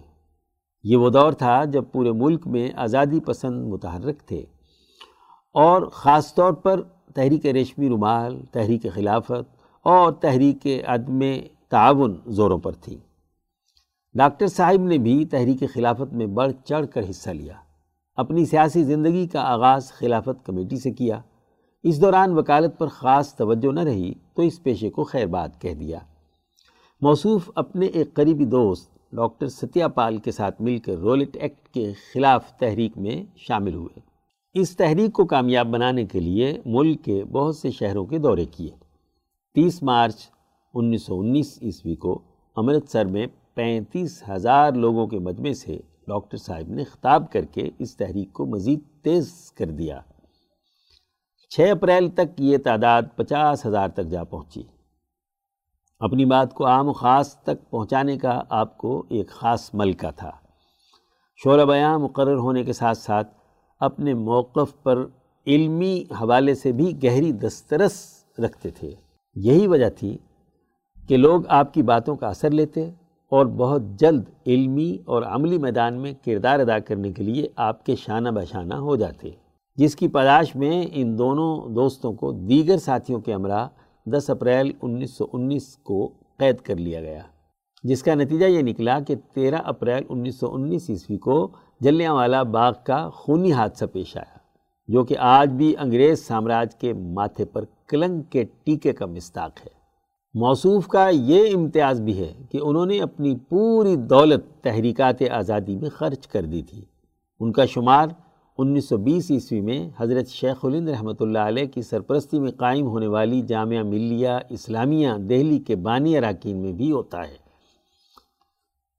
یہ وہ دور تھا جب پورے ملک میں آزادی پسند متحرک تھے۔ اور خاص طور پر تحریک ریشمی رومال، تحریک خلافت اور تحریک عدم تعاون زوروں پر تھی۔ ڈاکٹر صاحب نے بھی تحریک خلافت میں بڑھ چڑھ کر حصہ لیا۔ اپنی سیاسی زندگی کا آغاز خلافت کمیٹی سے کیا۔ اس دوران وکالت پر خاص توجہ نہ رہی تو اس پیشے کو خیر بات کہہ دیا۔ موصوف اپنے ایک قریبی دوست، ڈاکٹر ستیا پال کے ساتھ مل کر رولٹ ایکٹ کے خلاف تحریک میں شامل ہوئے۔ اس تحریک کو کامیاب بنانے کے لیے ملک کے بہت سے شہروں کے دورے کیے۔ تیس مارچ انیس سو انیس عیسوی کو امرتسر میں پینتیس ہزار لوگوں کے مجمع سے ڈاکٹر صاحب نے خطاب کر کے اس تحریک کو مزید تیز کر دیا۔ چھ اپریل تک یہ تعداد پچاس ہزار تک جا پہنچی۔ اپنی بات کو عام و خاص تک پہنچانے کا آپ کو ایک خاص ملکہ تھا۔ شعر بیاں مقرر ہونے کے ساتھ ساتھ اپنے موقف پر علمی حوالے سے بھی گہری دسترس رکھتے تھے۔ یہی وجہ تھی کہ لوگ آپ کی باتوں کا اثر لیتے اور بہت جلد علمی اور عملی میدان میں کردار ادا کرنے کے لیے آپ کے شانہ بشانہ ہو جاتے۔ جس کی پداش میں ان دونوں دوستوں کو دیگر ساتھیوں کے امراء دس اپریل انیس سو انیس کو قید کر لیا گیا، جس کا نتیجہ یہ نکلا کہ تیرہ اپریل انیس سو انیس عیسوی کو جلیاں والا باغ کا خونی حادثہ پیش آیا، جو کہ آج بھی انگریز سامراج کے ماتھے پر کلنگ کے ٹیکے کا مستاق ہے۔ موصوف کا یہ امتیاز بھی ہے کہ انہوں نے اپنی پوری دولت تحریکات آزادی میں خرچ کر دی تھی۔ ان کا شمار انیس سو بیس عیسوی میں حضرت شیخ الند رحمۃ اللہ علیہ کی سرپرستی میں قائم ہونے والی جامعہ ملیہ اسلامیہ دہلی کے بانی اراکین میں بھی ہوتا ہے۔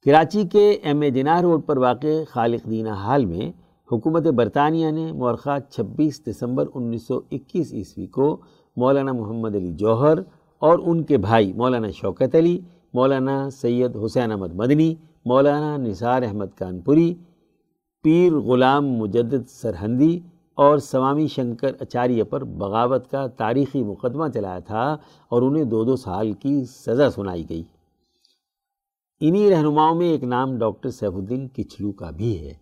کراچی کے ایم اے جناح روڈ پر واقع خالق دینہ حال میں حکومت برطانیہ نے مورخہ چھبیس دسمبر انیس سو اکیس عیسوی کو مولانا محمد علی جوہر اور ان کے بھائی مولانا شوکت علی، مولانا سید حسین احمد مدنی، مولانا نثار احمد کانپوری پیر غلام مجدد سرہندی اور سوامی شنکر اچاریہ پر بغاوت کا تاریخی مقدمہ چلایا تھا اور انہیں دو دو سال کی سزا سنائی گئی۔ انہی رہنماؤں میں ایک نام ڈاکٹر سیف الدین کچھلو کا بھی ہے۔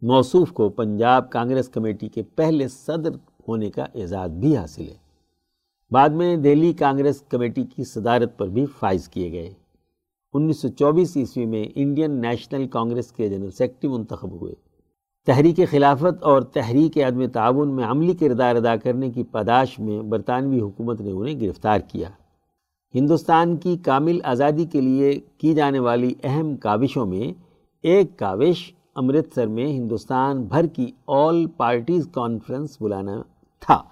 موصوف کو پنجاب کانگریس کمیٹی کے پہلے صدر ہونے کا اعزاز بھی حاصل ہے۔ بعد میں دہلی کانگریس کمیٹی کی صدارت پر بھی فائز کیے گئے۔ انیس سو چوبیس عیسوی میں انڈین نیشنل کانگریس کے جنرل سیکٹری منتخب ہوئے۔ تحریک خلافت اور تحریک عدم تعاون میں عملی کردار ادا کرنے کی پاداش میں برطانوی حکومت نے انہیں گرفتار کیا۔ ہندوستان کی کامل آزادی کے لیے کی جانے والی اہم کاوشوں میں ایک کاوش امرتسر میں ہندوستان بھر کی آل پارٹیز کانفرنس بلانا تھا۔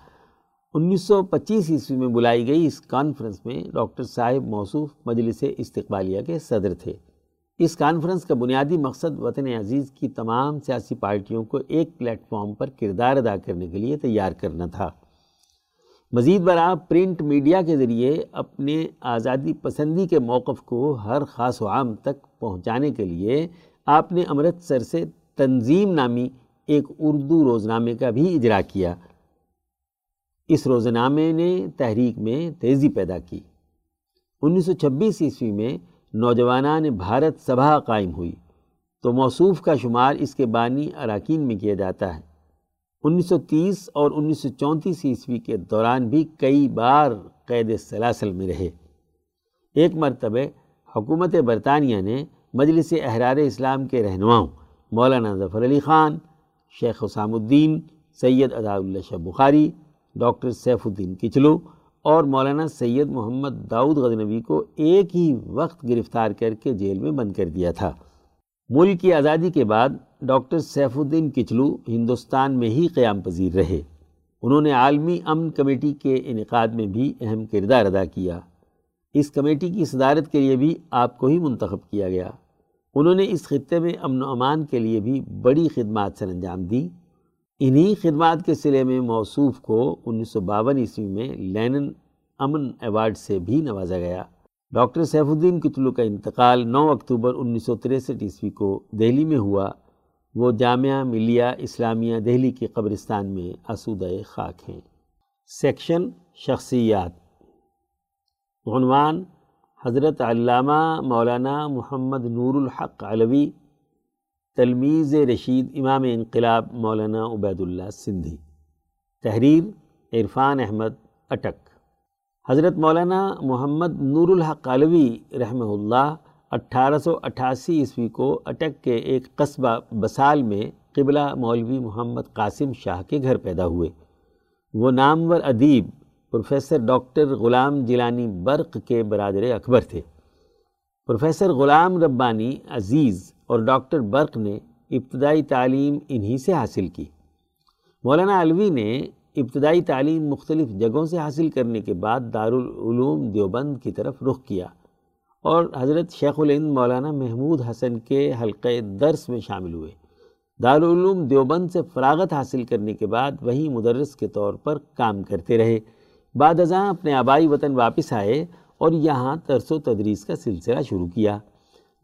انیس سو پچیس عیسوی میں بلائی گئی اس کانفرنس میں ڈاکٹر صاحب موصوف مجلس استقبالیہ کے صدر تھے۔ اس کانفرنس کا بنیادی مقصد وطن عزیز کی تمام سیاسی پارٹیوں کو ایک پلیٹ فارم پر کردار ادا کرنے کے لیے تیار کرنا تھا۔ مزید برآں پرنٹ میڈیا کے ذریعے اپنے آزادی پسندی کے موقف کو ہر خاص و عام تک پہنچانے کے لیے آپ نے امرتسر سے تنظیم نامی ایک اردو روزنامے کا بھی اجرا کیا۔ اس روزنامے نے تحریک میں تیزی پیدا کی۔ انیس سو چھبیس عیسوی میں نوجوانان بھارت سبھا قائم ہوئی۔ تو موصوف کا شمار اس کے بانی اراکین میں کیا جاتا ہے۔ انیس سو تیس اور انیس سو چونتیس عیسوی کے دوران بھی کئی بار قید سلاسل میں رہے۔ ایک مرتبہ حکومت برطانیہ نے مجلس احرار اسلام کے رہنماؤں مولانا ظفر علی خان، شیخ حسام الدین، سید ادا اللہ شاہ بخاری ڈاکٹر سیف الدین کچلو اور مولانا سید محمد داؤد غزنوی کو ایک ہی وقت گرفتار کر کے جیل میں بند کر دیا تھا۔ ملک کی آزادی کے بعد ڈاکٹر سیف الدین کچلو ہندوستان میں ہی قیام پذیر رہے۔ انہوں نے عالمی امن کمیٹی کے انعقاد میں بھی اہم کردار ادا کیا۔ اس کمیٹی کی صدارت کے لیے بھی آپ کو ہی منتخب کیا گیا۔ انہوں نے اس خطے میں امن و امان کے لیے بھی بڑی خدمات سر انجام دی۔ انہی خدمات کے سلے میں موصوف کو انیس سو باون عیسوی میں لینن امن ایوارڈ سے بھی نوازا گیا۔ ڈاکٹر سیف الدین کتلو کا انتقال نو اکتوبر انیس سو تریسٹھ عیسوی کو دہلی میں ہوا۔ وہ جامعہ ملیہ اسلامیہ دہلی کی قبرستان میں اسودہ خاک ہیں۔ سیکشن شخصیات عنوان حضرت علامہ مولانا محمد نور الحق علوی تلمیز رشید امام انقلاب مولانا عبید اللہ سندھی۔ تحریر عرفان احمد اٹک۔ حضرت مولانا محمد نور الحق علوی رحمہ اللہ اٹھارہ سو اٹھاسی عیسوی کو اٹک کے ایک قصبہ بسال میں قبلہ مولوی محمد قاسم شاہ کے گھر پیدا ہوئے۔ وہ نامور ادیب پروفیسر ڈاکٹر غلام جیلانی برق کے برادر اکبر تھے۔ پروفیسر غلام ربانی عزیز اور ڈاکٹر برق نے ابتدائی تعلیم انہی سے حاصل کی۔ مولانا علوی نے ابتدائی تعلیم مختلف جگہوں سے حاصل کرنے کے بعد دارالعلوم دیوبند کی طرف رخ کیا اور حضرت شیخ الہند مولانا محمود حسن کے حلقہ درس میں شامل ہوئے۔ دارالعلوم دیوبند سے فراغت حاصل کرنے کے بعد وہی مدرس کے طور پر کام کرتے رہے۔ بعد ازاں اپنے آبائی وطن واپس آئے اور یہاں ترس و تدریس کا سلسلہ شروع کیا۔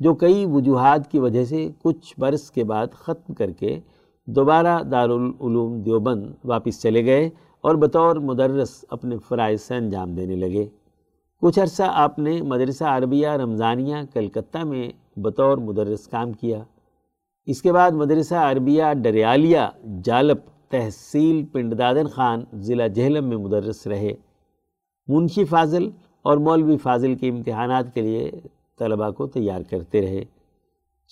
جو کئی وجوہات کی وجہ سے کچھ برس کے بعد ختم کر کے دوبارہ دارالعلوم دیوبند واپس چلے گئے اور بطور مدرس اپنے فرائض سے انجام دینے لگے۔ کچھ عرصہ آپ نے مدرسہ عربیہ رمضانیہ کلکتہ میں بطور مدرس کام کیا۔ اس کے بعد مدرسہ عربیہ ڈریالیہ جالپ تحصیل پنڈ دادن خان ضلع جہلم میں مدرس رہے۔ منشی فاضل اور مولوی فاضل کے امتحانات کے لیے طلباء کو تیار کرتے رہے۔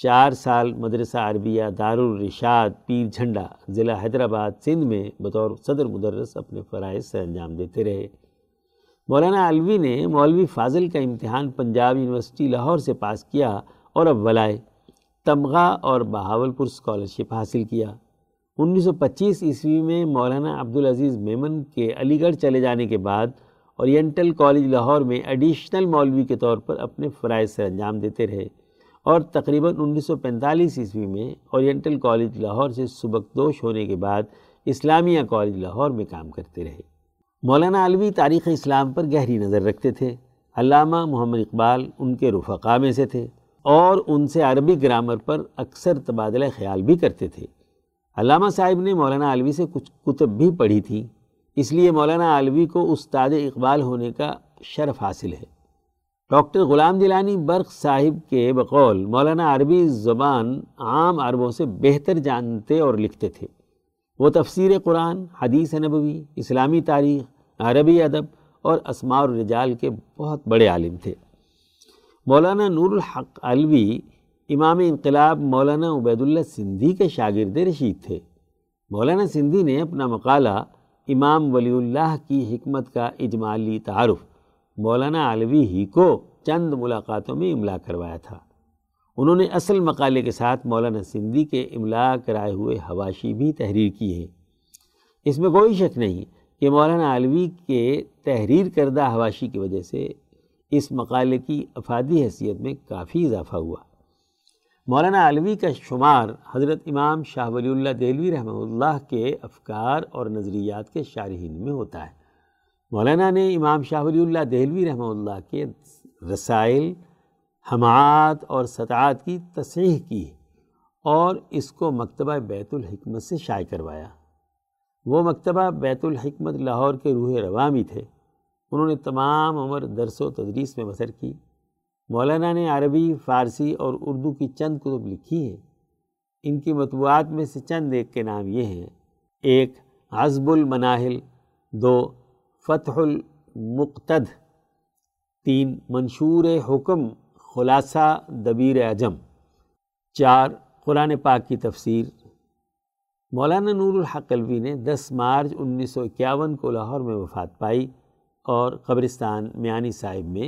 چار سال مدرسہ عربیہ دارالرشاد پیر جھنڈا ضلع حیدرآباد سندھ میں بطور صدر مدرس اپنے فرائض سے انجام دیتے رہے۔ مولانا علوی نے مولوی فاضل کا امتحان پنجاب یونیورسٹی لاہور سے پاس کیا اور اب ولائے تمغہ اور بہاول پور اسکالرشپ حاصل کیا۔ انیس سو پچیس عیسوی میں مولانا عبدالعزیز میمن کے علی گڑھ چلے جانے کے بعد اورینٹل کالج لاہور میں ایڈیشنل مولوی کے طور پر اپنے فرائض سے انجام دیتے رہے اور تقریباً انیس سو پینتالیس عیسوی میں اورینٹل کالج لاہور سے سبکدوش ہونے کے بعد اسلامیہ کالج لاہور میں کام کرتے رہے۔ مولانا علوی تاریخ اسلام پر گہری نظر رکھتے تھے۔ علامہ محمد اقبال ان کے رفقا میں سے تھے اور ان سے عربی گرامر پر اکثر تبادلہ خیال بھی کرتے تھے۔ علامہ صاحب نے مولانا علوی سے کچھ کتب بھی پڑھی تھیں۔ اس لیے مولانا علوی کو استاد اقبال ہونے کا شرف حاصل ہے۔ ڈاکٹر غلام دلانی برق صاحب کے بقول مولانا عربی زبان عام عربوں سے بہتر جانتے اور لکھتے تھے۔ وہ تفسیر قرآن، حدیث نبوی، اسلامی تاریخ، عربی ادب اور اسماع الرجال کے بہت بڑے عالم تھے۔ مولانا نور الحق علوی امام انقلاب مولانا عبید اللہ سندھی کے شاگرد رشید تھے۔ مولانا سندھی نے اپنا مقالہ امام ولی اللہ کی حکمت کا اجمالی تعارف مولانا علوی ہی کو چند ملاقاتوں میں املا کروایا تھا۔ انہوں نے اصل مقالے کے ساتھ مولانا سندھی کے املا کرائے ہوئے حواشی بھی تحریر کی ہے اس میں کوئی شک نہیں کہ مولانا علوی کے تحریر کردہ حواشی کی وجہ سے اس مقالے کی افادی حیثیت میں کافی اضافہ ہوا۔ مولانا علوی کا شمار حضرت امام شاہ ولی اللہ دہلوی رحمہ اللہ کے افکار اور نظریات کے شارحین میں ہوتا ہے۔ مولانا نے امام شاہ ولی اللہ دہلوی رحمہ اللہ کے رسائل، حماعت اور سطعات کی تصحیح کی اور اس کو مکتبہ بیت الحکمت سے شائع کروایا۔ وہ مکتبہ بیت الحکمت لاہور کے روح روامی تھے۔ انہوں نے تمام عمر درس و تدریس میں بسر کی۔ مولانا نے عربی، فارسی اور اردو کی چند کتب لکھی ہیں۔ ان کی مطبوعات میں سے چند ایک کے نام یہ ہیں۔ ایک عزب المناہل، دو، فتح المقتد، تین، منشور حکم، خلاصہ دبیر اجم چار، قرآن پاک کی تفسیر۔ مولانا نور الحق الوی نے دس مارچ انیس سو اکیاون کو لاہور میں وفات پائی اور قبرستان میانی صاحب میں